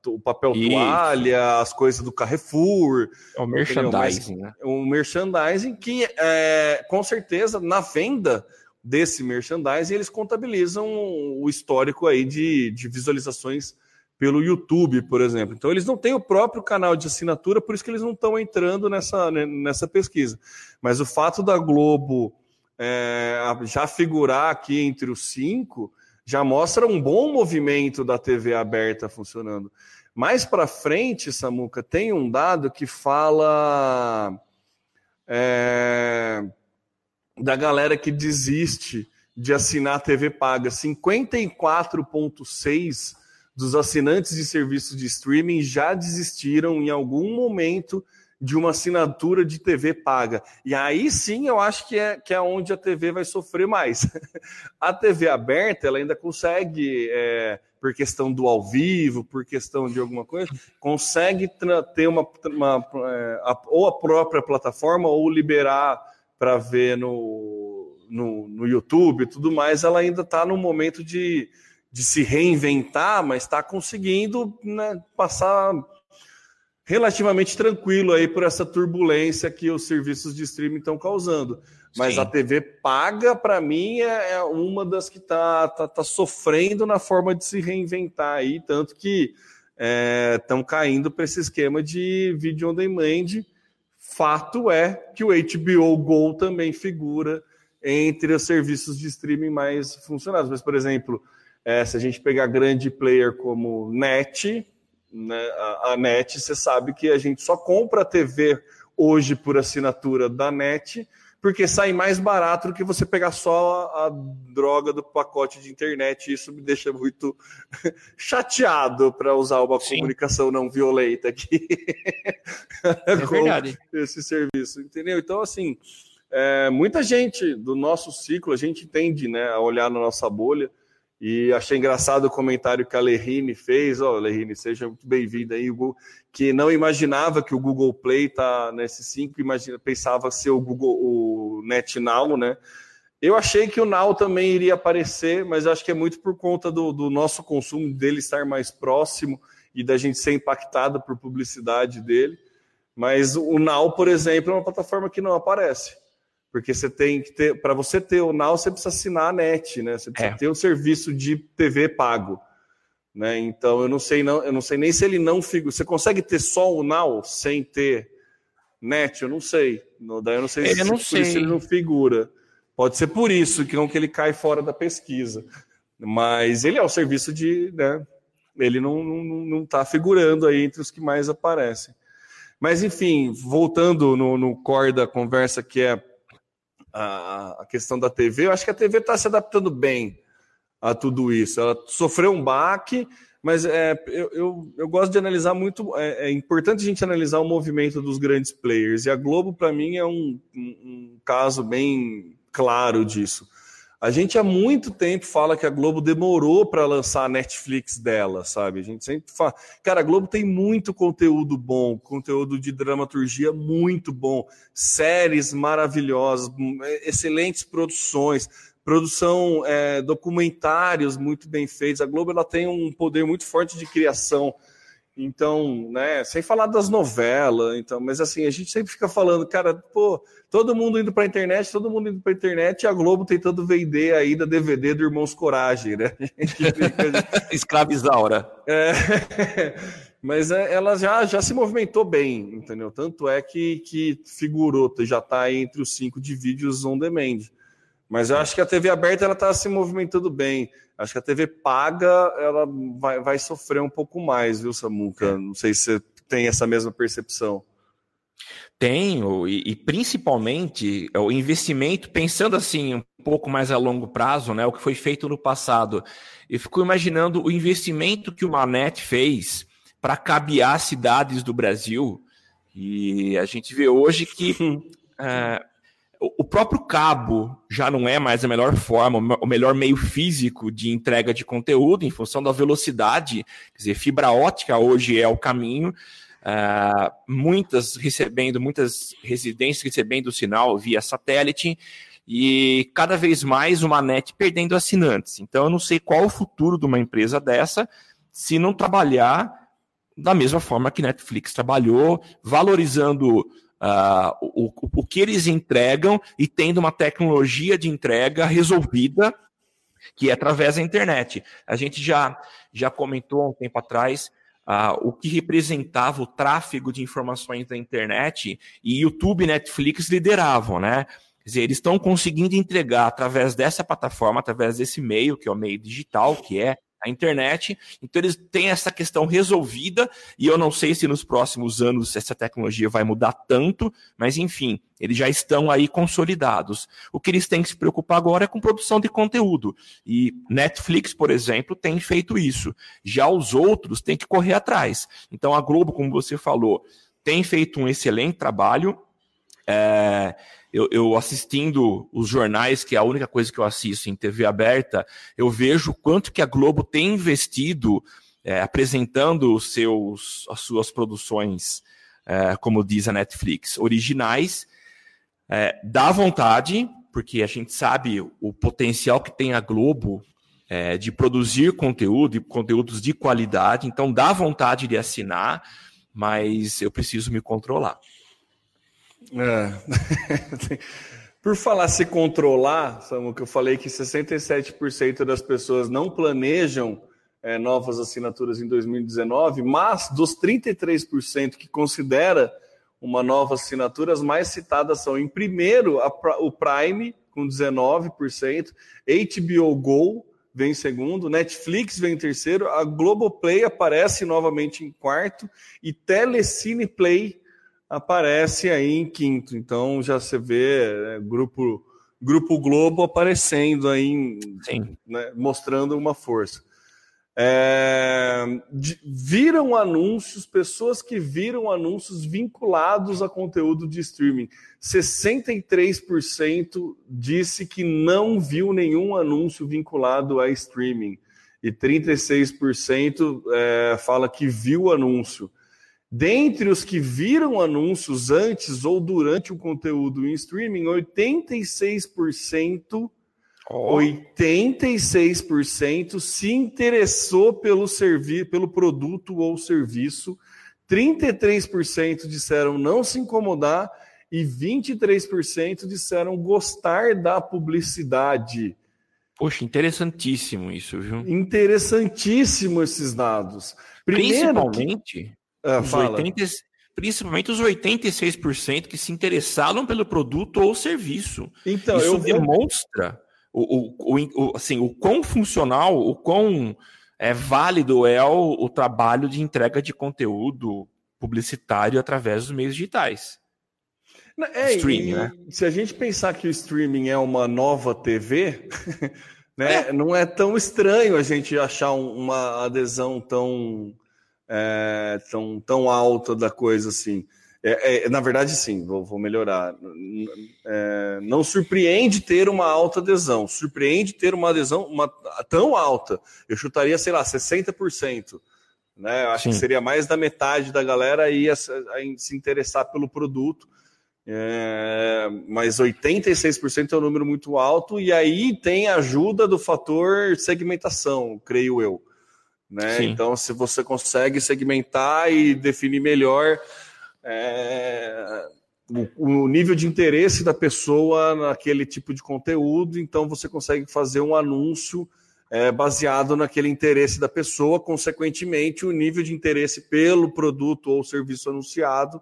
o papel Isso. toalha, as coisas do Carrefour. É o merchandising, né? Um merchandising que, é, com certeza, na venda desse merchandising, eles contabilizam o histórico aí de, de visualizações pelo YouTube, por exemplo. Então, eles não têm o próprio canal de assinatura, por isso que eles não estão entrando nessa, né, nessa pesquisa. Mas o fato da Globo é, já figurar aqui entre os cinco já mostra um bom movimento da TV aberta funcionando. Mais para frente, Samuca, tem um dado que fala é, da galera que desiste de assinar a TV paga. 54,6% dos assinantes de serviços de streaming já desistiram em algum momento de uma assinatura de TV paga. E aí sim eu acho que é, que é onde a TV vai sofrer mais. a TV aberta, ela ainda consegue, é, por questão do ao vivo, por questão de alguma coisa, consegue ter uma, uma é, a, ou a própria plataforma ou liberar para ver no, no, no YouTube e tudo mais, ela ainda está no momento de de se reinventar, mas está conseguindo né, passar relativamente tranquilo aí por essa turbulência que os serviços de streaming estão causando. Mas Sim. a TV paga, para mim, é, é, uma das que está tá, tá sofrendo na forma de se reinventar aí, tanto que estão é, caindo para esse esquema de vídeo on demand. Fato é que o HBO Go também figura entre os serviços de streaming mais funcionados. Mas, por exemplo, é, se a gente pegar grande player como NET, né, a, a NET, você sabe que a gente só compra a TV hoje por assinatura da NET, porque sai mais barato do que você pegar só a, a droga do pacote de internet. Isso me deixa muito chateado para usar uma Sim. comunicação não violenta aqui. É verdade. esse serviço, entendeu? Então, assim, é, muita gente do nosso ciclo, a gente tende né, a olhar na nossa bolha e achei engraçado o comentário que a Lerine fez. Ó, oh, Lerine, seja muito bem-vinda aí. Que não imaginava que o Google Play tá nesse 5, imagina, pensava ser o Google, o NetNow, né? Eu achei que o Now também iria aparecer, mas acho que é muito por conta do, do nosso consumo, dele estar mais próximo e da gente ser impactado por publicidade dele. Mas o Now, por exemplo, é uma plataforma que não aparece. Porque você tem que ter, para você ter o Now, você precisa assinar a net, né? Você precisa é. ter um serviço de TV pago. Né? Então eu não sei não, eu não sei nem se ele não figura. Você consegue ter só o Now sem ter net? Eu não sei. Daí eu não sei, se, não sei. ele não figura. Pode ser por isso que, que ele cai fora da pesquisa. Mas ele é o serviço de. Né? Ele não está não, não tá figurando aí entre os que mais aparecem. Mas, enfim, voltando no, no core da conversa, que é a, questão da TV, eu acho que a TV está se adaptando bem a tudo isso. Ela sofreu um baque, Mas é, eu, eu, eu, gosto de analisar muito. É, é, importante a gente analisar o movimento dos grandes players. E a Globo, para mim, é um, um, um, caso bem claro disso. A gente há muito tempo fala que a Globo demorou para lançar a Netflix dela, sabe? A gente sempre fala. Cara, a Globo tem muito conteúdo bom, conteúdo de dramaturgia muito bom, séries maravilhosas, excelentes produções produção, é, documentários muito bem feitos. A Globo ela tem um poder muito forte de criação. Então, né, sem falar das novelas, então, mas assim, a gente sempre fica falando, cara, pô, todo mundo indo para a internet, todo mundo indo para a internet, e a Globo tentando vender aí da DVD do Irmãos Coragem, né? Escravizaura. É, mas é, ela já, já se movimentou bem, entendeu? Tanto é que, que figurou, já está entre os cinco de vídeos on demand. Mas eu acho que a TV aberta ela está se movimentando bem. Acho que a TV paga ela vai, vai sofrer um pouco mais, viu, Samuca? É. Não sei se você tem essa mesma percepção. Tenho, e, e, principalmente o investimento, pensando assim um pouco mais a longo prazo, né, o que foi feito no passado. Eu fico imaginando o investimento que o Manet fez para cabear cidades do Brasil. E a gente vê hoje que uh, o próprio cabo já não é mais a melhor forma, o melhor meio físico de entrega de conteúdo em função da velocidade. Quer dizer, fibra ótica hoje é o caminho. Uh, muitas recebendo, muitas residências recebendo o sinal via satélite e cada vez mais uma net perdendo assinantes. Então eu não sei qual o futuro de uma empresa dessa se não trabalhar da mesma forma que Netflix trabalhou, valorizando uh, o, o que eles entregam e tendo uma tecnologia de entrega resolvida, que é através da internet. A gente já, já comentou há um tempo atrás Uh, o que representava o tráfego de informações da internet e YouTube e Netflix lideravam, né? Quer dizer, eles estão conseguindo entregar através dessa plataforma, através desse meio, que é o meio digital, que é a internet. Então eles têm essa questão resolvida e eu não sei se nos próximos anos essa tecnologia vai mudar tanto, mas enfim, eles já estão aí consolidados. O que eles têm que se preocupar agora é com produção de conteúdo. E Netflix, por exemplo, tem feito isso. Já os outros têm que correr atrás. Então a Globo, como você falou, tem feito um excelente trabalho. É, eu, eu, assistindo os jornais, que é a única coisa que eu assisto em TV aberta, eu vejo quanto que a Globo tem investido é, apresentando os seus, as suas produções, é, como diz a Netflix, originais. É, dá vontade, porque a gente sabe o potencial que tem a Globo é, de produzir conteúdo e conteúdos de qualidade, então dá vontade de assinar, mas eu preciso me controlar. É. Por falar se controlar, Samu, que eu falei que 67% das pessoas não planejam é, novas assinaturas em 2019, mas dos 33% que considera uma nova assinatura, as mais citadas são, em primeiro, a, o Prime, com 19%, HBO Go vem em segundo, Netflix vem em terceiro, a Globoplay aparece novamente em quarto e Telecine Play aparece aí em quinto. Então já se vê é, grupo grupo Globo aparecendo aí, né, mostrando uma força. É, de, viram anúncios, pessoas que viram anúncios vinculados a conteúdo de streaming. 63% disse que não viu nenhum anúncio vinculado a streaming. E 36% é, fala que viu anúncio. Dentre os que viram anúncios antes ou durante o conteúdo em streaming, 86%, oh. 86% se interessou pelo servir, pelo produto ou serviço, 33% disseram não se incomodar e 23% disseram gostar da publicidade. Poxa, interessantíssimo isso, viu? Interessantíssimo esses dados. Primeiro Principalmente. Ah, os 80, principalmente os 86% que se interessaram pelo produto ou serviço. Então, Isso eu demonstra o, o, o, assim, o quão funcional, o quão é, válido é o, o trabalho de entrega de conteúdo publicitário através dos meios digitais. É, streaming, né? Se a gente pensar que o streaming é uma nova TV, Né? É. Não é tão estranho a gente achar uma adesão tão, é, tão, tão alta da coisa assim. É, é, na verdade, sim, vou, vou melhorar. É, não surpreende ter uma alta adesão, surpreende ter uma adesão uma, tão alta. Eu chutaria, sei lá, 60%. Né? Eu acho sim. que seria mais da metade da galera ia se interessar pelo produto. É, mas 86% é um número muito alto, e aí tem a ajuda do fator segmentação, creio eu. Né? Então, se você consegue segmentar e definir melhor é, o, o, nível de interesse da pessoa naquele tipo de conteúdo, então você consegue fazer um anúncio é, baseado naquele interesse da pessoa, consequentemente, o nível de interesse pelo produto ou serviço anunciado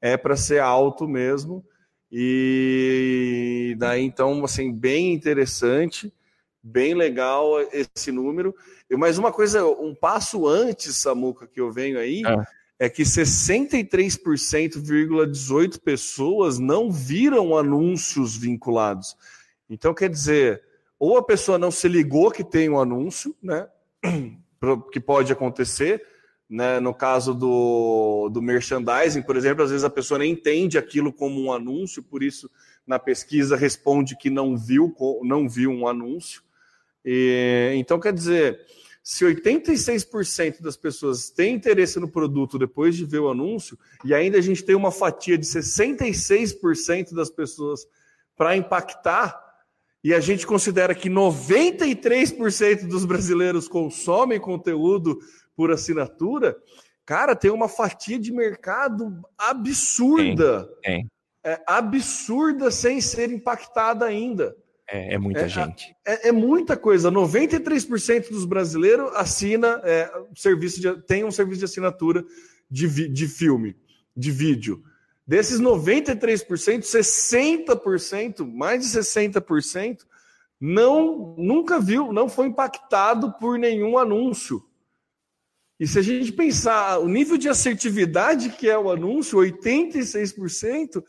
é para ser alto mesmo. E daí, então, assim, bem interessante, bem legal esse número. Mais uma coisa, um passo antes, Samuca, que eu venho aí, é, é que 63,18 pessoas não viram anúncios vinculados. Então, quer dizer, ou a pessoa não se ligou que tem um anúncio, né? Que pode acontecer, né? No caso do, do merchandising, por exemplo, às vezes a pessoa nem entende aquilo como um anúncio, por isso na pesquisa responde que não viu, não viu um anúncio. E, então, quer dizer, se 86% das pessoas têm interesse no produto depois de ver o anúncio, e ainda a gente tem uma fatia de 66% das pessoas para impactar, e a gente considera que 93% dos brasileiros consomem conteúdo por assinatura, cara, tem uma fatia de mercado absurda. Tem, tem. É absurda sem ser impactada ainda. É, é muita é, gente. É, é, muita coisa. 93% dos brasileiros assina é, serviço de, tem um serviço de assinatura de, de filme, de vídeo. Desses 93%, 60%, mais de 60%, não nunca viu, não foi impactado por nenhum anúncio. E se a gente pensar o nível de assertividade que é o anúncio, 86%,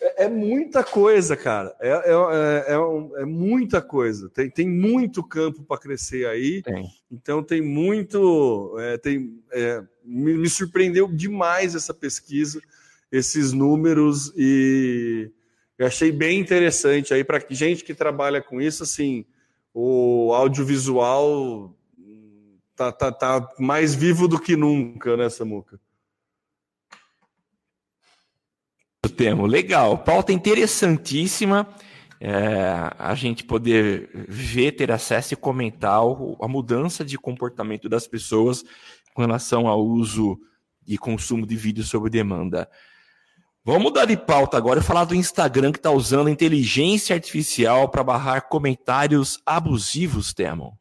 é, é muita coisa, cara. É, é, é, é, é muita coisa. Tem, tem muito campo para crescer aí. Tem. Então tem muito. É, tem, me, me, surpreendeu demais essa pesquisa, esses números, e eu achei bem interessante aí para gente que trabalha com isso, assim, o audiovisual tá, tá, tá mais vivo do que nunca, né, Samuca? Temo, legal. Pauta interessantíssima. É, a gente poder ver, ter acesso e comentar a mudança de comportamento das pessoas com relação ao uso e consumo de vídeo sob demanda. Vamos mudar de pauta agora e falar do Instagram que está usando inteligência artificial para barrar comentários abusivos, Temo.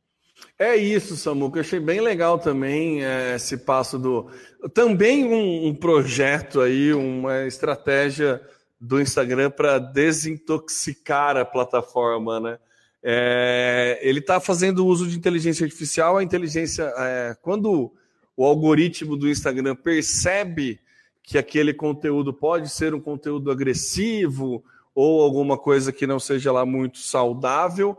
É isso, Samuca. Eu achei bem legal também é, esse passo do. Também um, um, projeto aí, uma estratégia do Instagram para desintoxicar a plataforma, né? É, ele está fazendo uso de inteligência artificial. A inteligência, é, quando o algoritmo do Instagram percebe que aquele conteúdo pode ser um conteúdo agressivo ou alguma coisa que não seja lá muito saudável,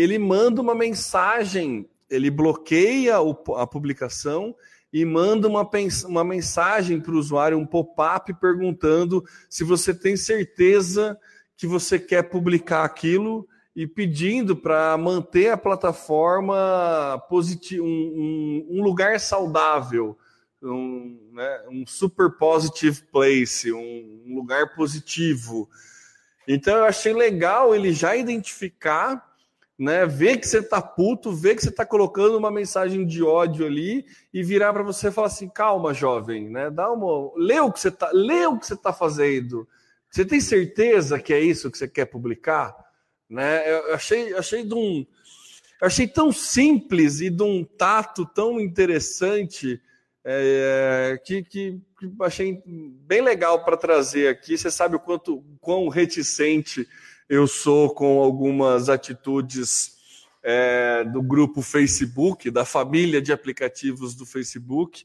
ele manda uma mensagem ele bloqueia a publicação e manda uma, uma mensagem para o usuário, um pop-up, perguntando se você tem certeza que você quer publicar aquilo e pedindo para manter a plataforma positivo, um, um, um, lugar saudável, um, né, um super positive place, um lugar positivo. Então eu achei legal ele já identificar né? Ver que você tá puto, ver que você tá colocando uma mensagem de ódio ali e virar para você e falar assim: "Calma, jovem, né? Dá uma, lê o que você tá, lê o que você tá fazendo. Você tem certeza que é isso que você quer publicar?" Né? Eu achei achei de um achei tão simples e de um tato tão interessante é, que, que, que achei bem legal para trazer aqui. Você sabe o quanto quão reticente eu sou com algumas atitudes é, do grupo Facebook, da família de aplicativos do Facebook,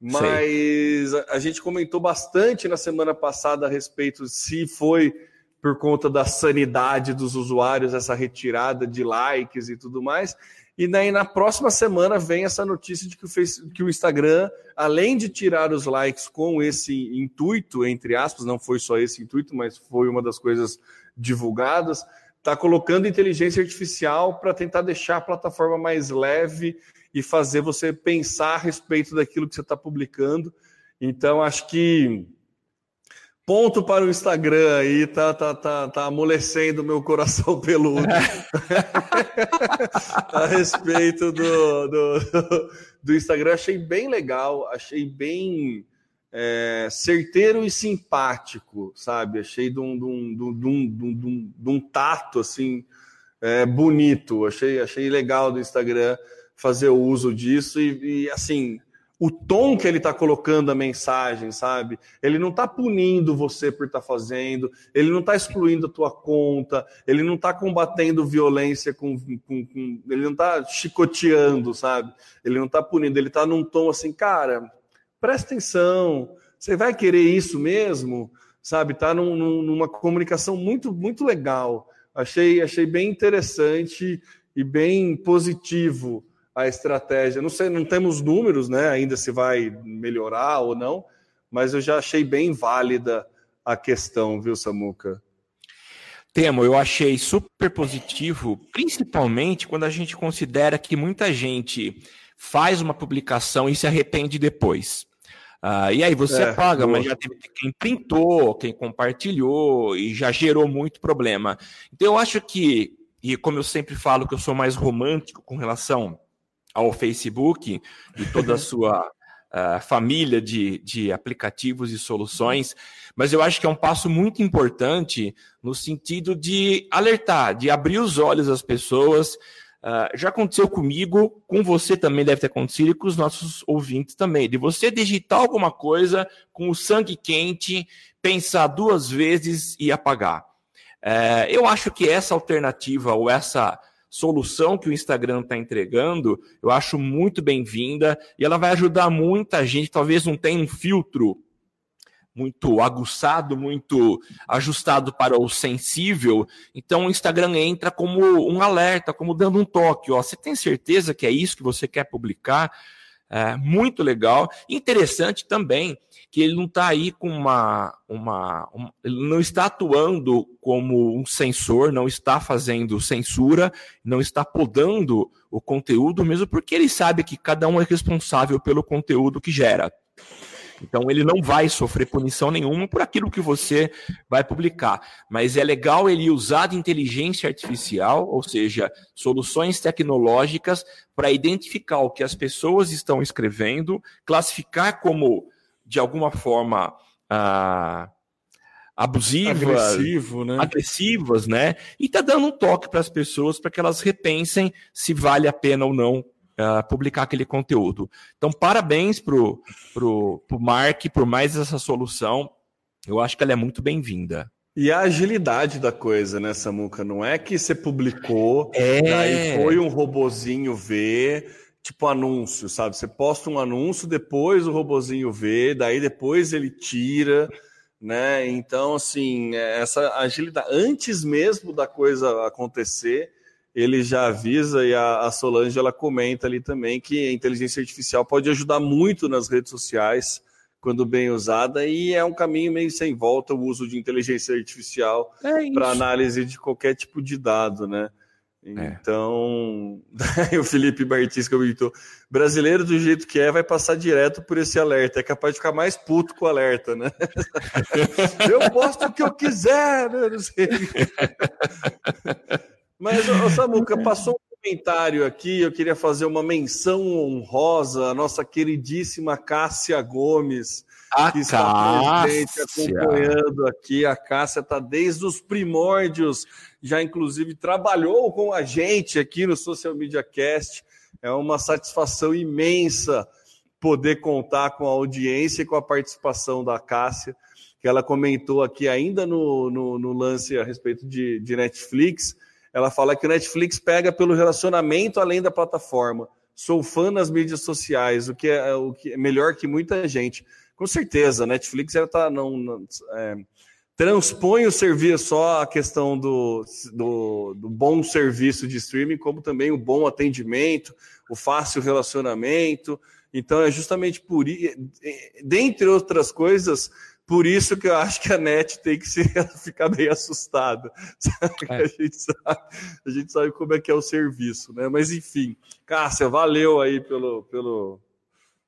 mas a, a, gente comentou bastante na semana passada a respeito se foi por conta da sanidade dos usuários, essa retirada de likes e tudo mais. E daí na próxima semana vem essa notícia de que o, Facebook, que o Instagram, além de tirar os likes com esse intuito, entre aspas, não foi só esse intuito, mas foi uma das coisas divulgadas, está colocando inteligência artificial para tentar deixar a plataforma mais leve e fazer você pensar a respeito daquilo que você está publicando. Então, acho que Ponto para o Instagram aí, tá, tá, tá, tá amolecendo meu coração peludo. a respeito do, do, do, Instagram, achei bem legal, achei bem é, certeiro e simpático, sabe? Achei de um, de um, de um, de um, de um tato, assim, é, bonito. Achei, achei legal do Instagram fazer o uso disso e, e assim o tom que ele está colocando a mensagem, sabe? Ele não está punindo você por estar tá fazendo, ele não está excluindo a tua conta, ele não está combatendo violência com, com, com ele não está chicoteando, sabe? Ele não está punindo, ele está num tom assim, cara, presta atenção, você vai querer isso mesmo, sabe? Tá num, num, numa comunicação muito muito legal. Achei achei bem interessante e bem positivo a estratégia. Não sei, não temos números, né? Ainda se vai melhorar ou não, mas eu já achei bem válida a questão, viu, Samuca? Temo, eu achei super positivo, principalmente quando a gente considera que muita gente faz uma publicação e se arrepende depois. Uh, e aí você é, paga, mas já teve quem printou, quem compartilhou e já gerou muito problema. Então eu acho que, e como eu sempre falo que eu sou mais romântico com relação ao Facebook e toda a sua uh, família de, de aplicativos e soluções, mas eu acho que é um passo muito importante no sentido de alertar, de abrir os olhos das pessoas. Uh, já aconteceu comigo, com você também deve ter acontecido e com os nossos ouvintes também, de você digitar alguma coisa com o sangue quente, pensar duas vezes e apagar. Uh, eu acho que essa alternativa ou essa solução que o Instagram está entregando, eu acho muito bem-vinda e ela vai ajudar muita gente, talvez não tenha um filtro muito aguçado, muito ajustado para o sensível. Então o Instagram entra como um alerta, como dando um toque. Ó, você tem certeza que é isso que você quer publicar? É, muito legal. Interessante também que ele não está aí com uma, uma, Ele não está atuando como um censor, não está fazendo censura, não está podando o conteúdo, mesmo porque ele sabe que cada um é responsável pelo conteúdo que gera. Então ele não vai sofrer punição nenhuma por aquilo que você vai publicar. Mas é legal ele usar de inteligência artificial, ou seja, soluções tecnológicas, para identificar o que as pessoas estão escrevendo, classificar como de alguma forma ah, abusivas, Agressivo, né? agressivas, né? E tá dando um toque para as pessoas para que elas repensem se vale a pena ou não uh, publicar aquele conteúdo. Então, parabéns pro, pro, pro Mark por mais essa solução. Eu acho que ela é muito bem-vinda. E a agilidade da coisa, né, Samuca? Não é que você publicou, é... aí foi um robozinho ver tipo anúncio, sabe? Você posta um anúncio, depois o robozinho vê, daí depois ele tira, né? Então, assim, é, essa agilidade, antes mesmo da coisa acontecer, ele já avisa e a, a Solange ela comenta ali também que a inteligência artificial pode ajudar muito nas redes sociais quando bem usada e é um caminho meio sem volta o uso de inteligência artificial é para análise de qualquer tipo de dado, né? É. Então, é. o Felipe Martins comentou: brasileiro do jeito que é vai passar direto por esse alerta. É capaz de ficar mais puto com o alerta, né? eu posto o que eu quiser, né? Não sei. Mas, ô, Samuca, passou um comentário aqui. Eu queria fazer uma menção honrosa à nossa queridíssima Cássia Gomes. A que está presente acompanhando aqui. A Cássia está desde os primórdios já inclusive trabalhou com a gente aqui no Social Media Cast. É uma satisfação imensa poder contar com a audiência e com a participação da Cássia, que ela comentou aqui ainda no, no, no lance a respeito de, de Netflix. Ela fala que o Netflix pega pelo relacionamento além da plataforma. Sou fã nas mídias sociais, o que é, o que é melhor que muita gente. Com certeza, a Netflix ela tá, não, não é, transpõe o serviço só a questão do, do, do, bom serviço de streaming, como também o bom atendimento, o fácil relacionamento. Então é justamente por dentre outras coisas, por isso que eu acho que a net tem que se, ficar meio assustada. É. A, gente sabe, a gente sabe como é que é o serviço, né? Mas enfim, Cássia, valeu aí pelo, pelo,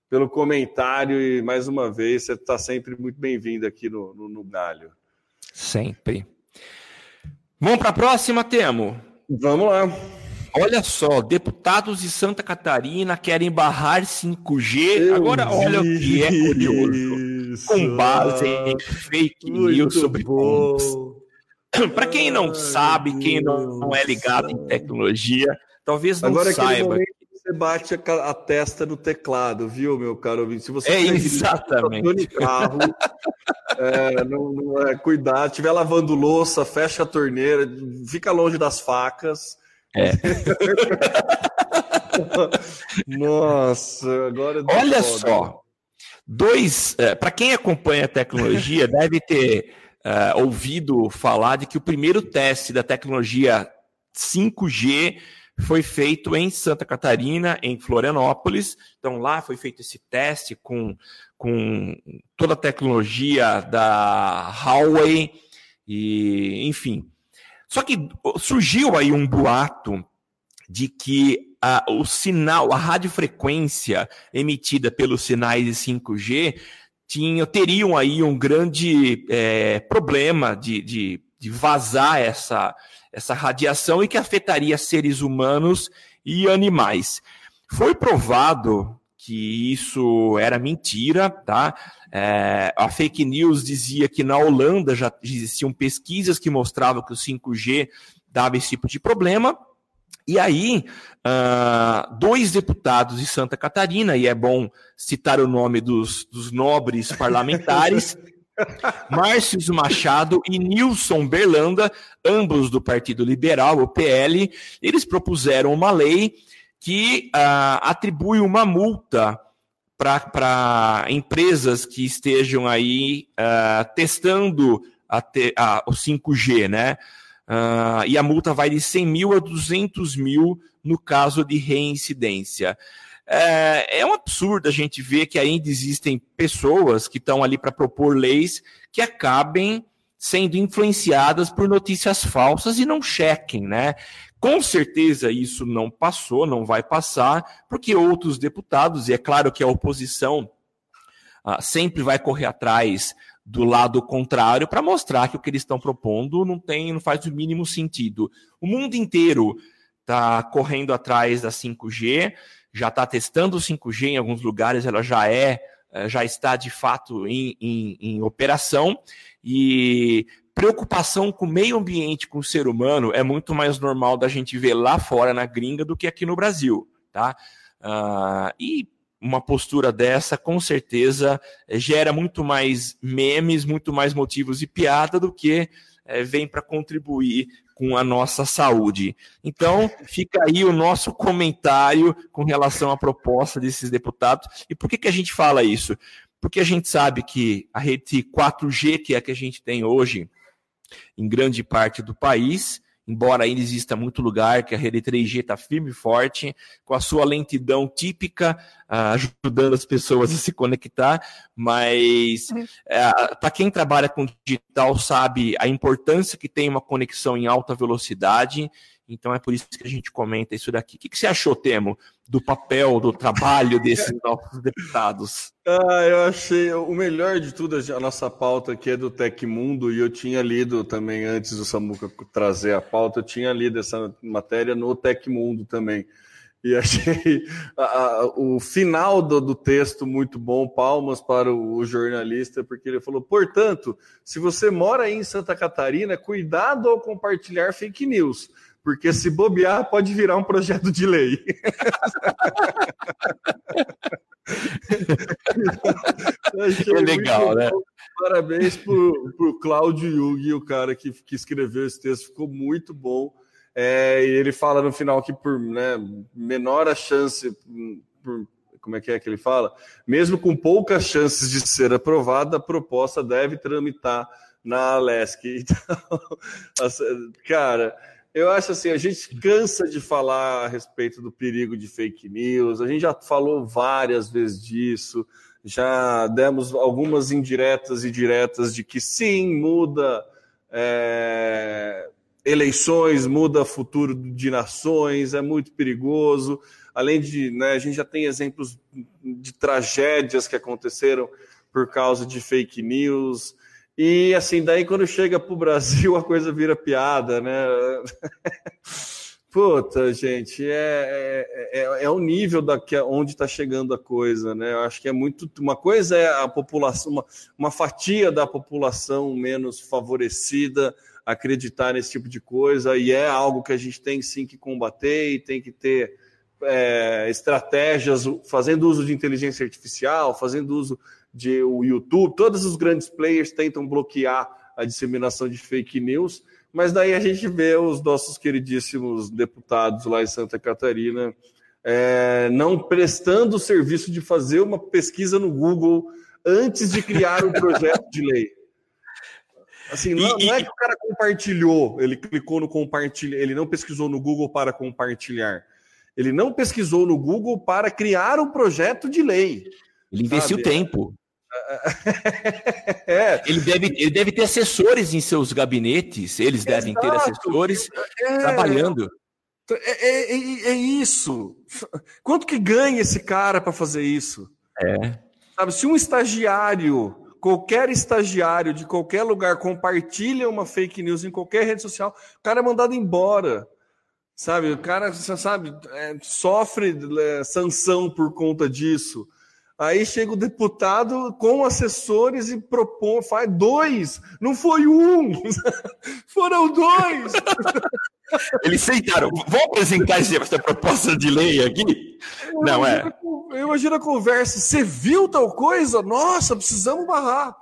pelo comentário e mais uma vez você está sempre muito bem-vindo aqui no, no, no Galho. Sempre. Vamos para a próxima, Temo? Vamos lá. Olha só, deputados de Santa Catarina querem barrar 5G. Eu Agora, olha o que é curioso. Com base em fake news sobre Para quem não sabe, quem não é ligado em tecnologia, talvez não Agora, saiba você bate a, a, testa no teclado, viu, meu caro Se você é exatamente. carro, é, não, não é, cuidar, estiver lavando louça, fecha a torneira, fica longe das facas. É. Nossa, agora. Olha foda. só, dois. É, Para quem acompanha a tecnologia, deve ter uh, ouvido falar de que o primeiro teste da tecnologia 5G foi feito em Santa Catarina, em Florianópolis. Então, lá foi feito esse teste com, com toda a tecnologia da Huawei, e, enfim. Só que surgiu aí um boato de que a, o sinal, a radiofrequência emitida pelos sinais de 5G tinha, teriam aí um grande é, problema de, de, de vazar essa, essa radiação e que afetaria seres humanos e animais. Foi provado que isso era mentira, tá? É, a fake news dizia que na Holanda já existiam pesquisas que mostravam que o 5G dava esse tipo de problema. E aí, uh, dois deputados de Santa Catarina, e é bom citar o nome dos, dos nobres parlamentares, Márcio Machado e Nilson Berlanda, ambos do Partido Liberal, o PL, eles propuseram uma lei que uh, atribui uma multa para empresas que estejam aí uh, testando a a, o 5G, né? Uh, e a multa vai de 100 mil a 200 mil no caso de reincidência. É, é um absurdo a gente ver que ainda existem pessoas que estão ali para propor leis que acabem sendo influenciadas por notícias falsas e não chequem, né? Com certeza isso não passou, não vai passar, porque outros deputados, e é claro que a oposição ah, sempre vai correr atrás do lado contrário para mostrar que o que eles estão propondo não tem, não faz o mínimo sentido. O mundo inteiro está correndo atrás da 5G, já está testando o 5G em alguns lugares, ela já é, é, já está de fato em, em, em operação e preocupação com o meio ambiente, com o ser humano, é muito mais normal da gente ver lá fora na gringa do que aqui no Brasil, tá? Uh, e uma postura dessa, com certeza, gera muito mais memes, muito mais motivos de piada do que é, vem para contribuir com a nossa saúde. Então, fica aí o nosso comentário com relação à proposta desses deputados. E por que, que a gente fala isso? Porque a gente sabe que a rede 4G, que é a que a gente tem hoje em grande parte do país, embora ainda exista muito lugar que a rede 3G está firme e forte, com a sua lentidão típica, uh, ajudando as pessoas a se conectar, mas é, para quem trabalha com digital sabe a importância que tem uma conexão em alta velocidade, então é por isso que a gente comenta isso daqui. O que, que você achou, Temo, do papel, do trabalho desses nossos deputados? Ah, eu achei o melhor de tudo, a nossa pauta aqui é do Tecmundo, e eu tinha lido também, antes do Samuca trazer a pauta, eu tinha lido essa matéria no Tecmundo também. E achei a, a, o final do, do, texto muito bom, palmas para o, o, jornalista, porque ele falou: portanto, se você mora aí em Santa Catarina, cuidado ao compartilhar fake news porque se bobear pode virar um projeto de lei. é legal, né? Parabéns para o Cláudio Yugi, o cara que, que escreveu esse texto, ficou muito bom. É, e ele fala no final que por né, menor a chance, por, como é que é que ele fala? Mesmo com poucas chances de ser aprovada, a proposta deve tramitar na Alesc. Então, cara, eu acho assim, a gente cansa de falar a respeito do perigo de fake news, a gente já falou várias vezes disso, já demos algumas indiretas e diretas de que sim, muda é, eleições, muda futuro de nações, é muito perigoso. Além de, né, a gente já tem exemplos de tragédias que aconteceram por causa de fake news. E assim, daí quando chega para o Brasil a coisa vira piada, né? Puta, gente, é, é, é, é o nível da, que, onde está chegando a coisa, né? Eu acho que é muito. Uma coisa é a população, uma, uma fatia da população menos favorecida acreditar nesse tipo de coisa, e é algo que a gente tem sim que combater e tem que ter é, estratégias, fazendo uso de inteligência artificial, fazendo uso de o YouTube, todos os grandes players tentam bloquear a disseminação de fake news mas daí a gente vê os nossos queridíssimos deputados lá em Santa Catarina é, não prestando o serviço de fazer uma pesquisa no Google antes de criar um projeto de lei. Assim, não, e, não, é que o cara compartilhou, ele clicou no compartilhar, ele não pesquisou no Google para compartilhar. Ele não pesquisou no Google para criar um projeto de lei. Ele investiu sabe? tempo. É. Ele, deve, ele deve ter assessores em seus gabinetes, eles Exato. devem ter assessores é. trabalhando. É, é, é, é, isso. Quanto que ganha esse cara para fazer isso? É. Sabe, se um estagiário, qualquer estagiário de qualquer lugar compartilha uma fake news em qualquer rede social, o cara é mandado embora. Sabe, o cara, você sabe, é, sofre é, sanção por conta disso. Aí chega o deputado com assessores e propõe, faz dois, não foi um, foram dois. Eles sentaram, vamos apresentar essa proposta de lei aqui? Eu não é. Eu imagino a conversa, você viu tal coisa? Nossa, precisamos barrar.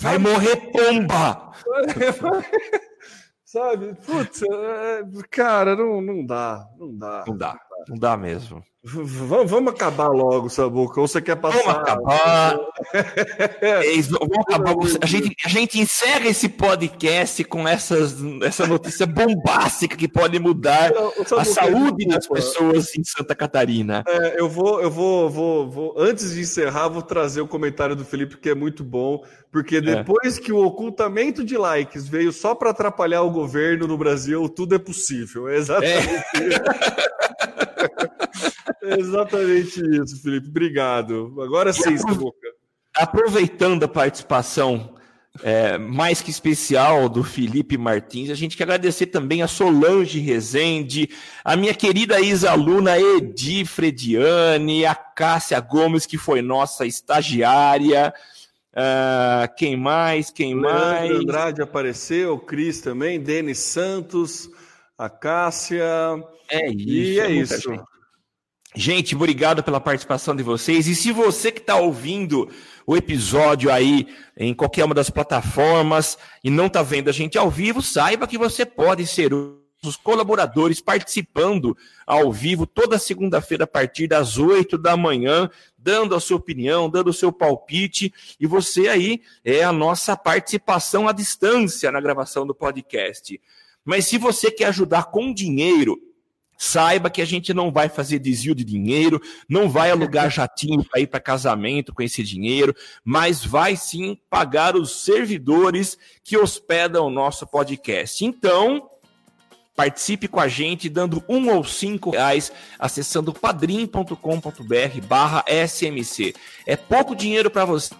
Vai morrer pomba! Sabe? Putz, é, cara, não, não dá, não dá. Não dá, não dá mesmo. Vamos, vamos acabar logo, Sabuca. Ou você quer passar? Vamos acabar. é, vamos acabar. A gente, a gente encerra esse podcast com essas, essa notícia bombástica que pode mudar a saúde das pessoas em Santa Catarina. É, eu vou, eu vou, vou, vou, antes de encerrar, vou trazer o comentário do Felipe que é muito bom, porque é. depois é. que o ocultamento de likes veio só para atrapalhar o governo no Brasil, tudo é possível. É exatamente. É. exatamente isso, Felipe. Obrigado. Agora sim, Samuca. Aproveitando a participação é, mais que especial do Felipe Martins, a gente quer agradecer também a Solange Rezende, a minha querida ex-aluna Edi Frediane, a Cássia Gomes, que foi nossa estagiária. Uh, quem mais? Quem Leandro mais? Andrade apareceu, o Cris também, Denis Santos, a Cássia. É isso. E é, é isso. Gente. Gente, obrigado pela participação de vocês. E se você que está ouvindo o episódio aí em qualquer uma das plataformas e não está vendo a gente ao vivo, saiba que você pode ser os colaboradores participando ao vivo toda segunda-feira a partir das 8 da manhã, dando a sua opinião, dando o seu palpite, e você aí é a nossa participação à distância na gravação do podcast. Mas se você quer ajudar com dinheiro, Saiba que a gente não vai fazer desvio de dinheiro, não vai alugar jatinho para ir para casamento com esse dinheiro, mas vai sim pagar os servidores que hospedam o nosso podcast. Então, participe com a gente dando um ou cinco reais acessando padrim.com.br barra SMC. É pouco dinheiro para você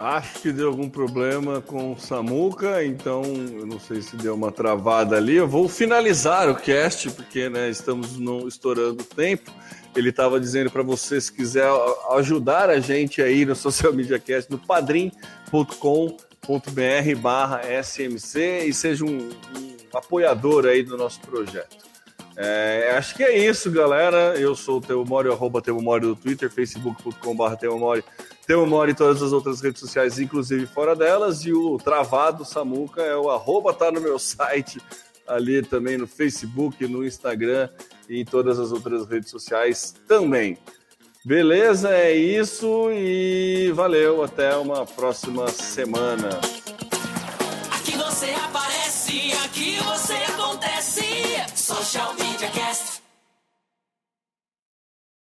Acho que deu algum problema com o Samuca, então eu não sei se deu uma travada ali. Eu vou finalizar o cast, porque né, estamos no, estourando o tempo. Ele estava dizendo para você, se quiser ajudar a gente aí no Social Media Cast, no padrim.com.br barra SMC e seja um, um, apoiador aí do nosso projeto. É, acho que é isso, galera. Eu sou o Teu Mori, arroba Teu Mori do Twitter, facebook.com barra Teu Mori tem o Mori em todas as outras redes sociais, inclusive fora delas. E o Travado Samuca é o arroba, tá no meu site, ali também no Facebook, no Instagram e em todas as outras redes sociais também. Beleza, é isso e valeu. Até uma próxima semana. você aparece, aqui você acontece. Social Media Cast.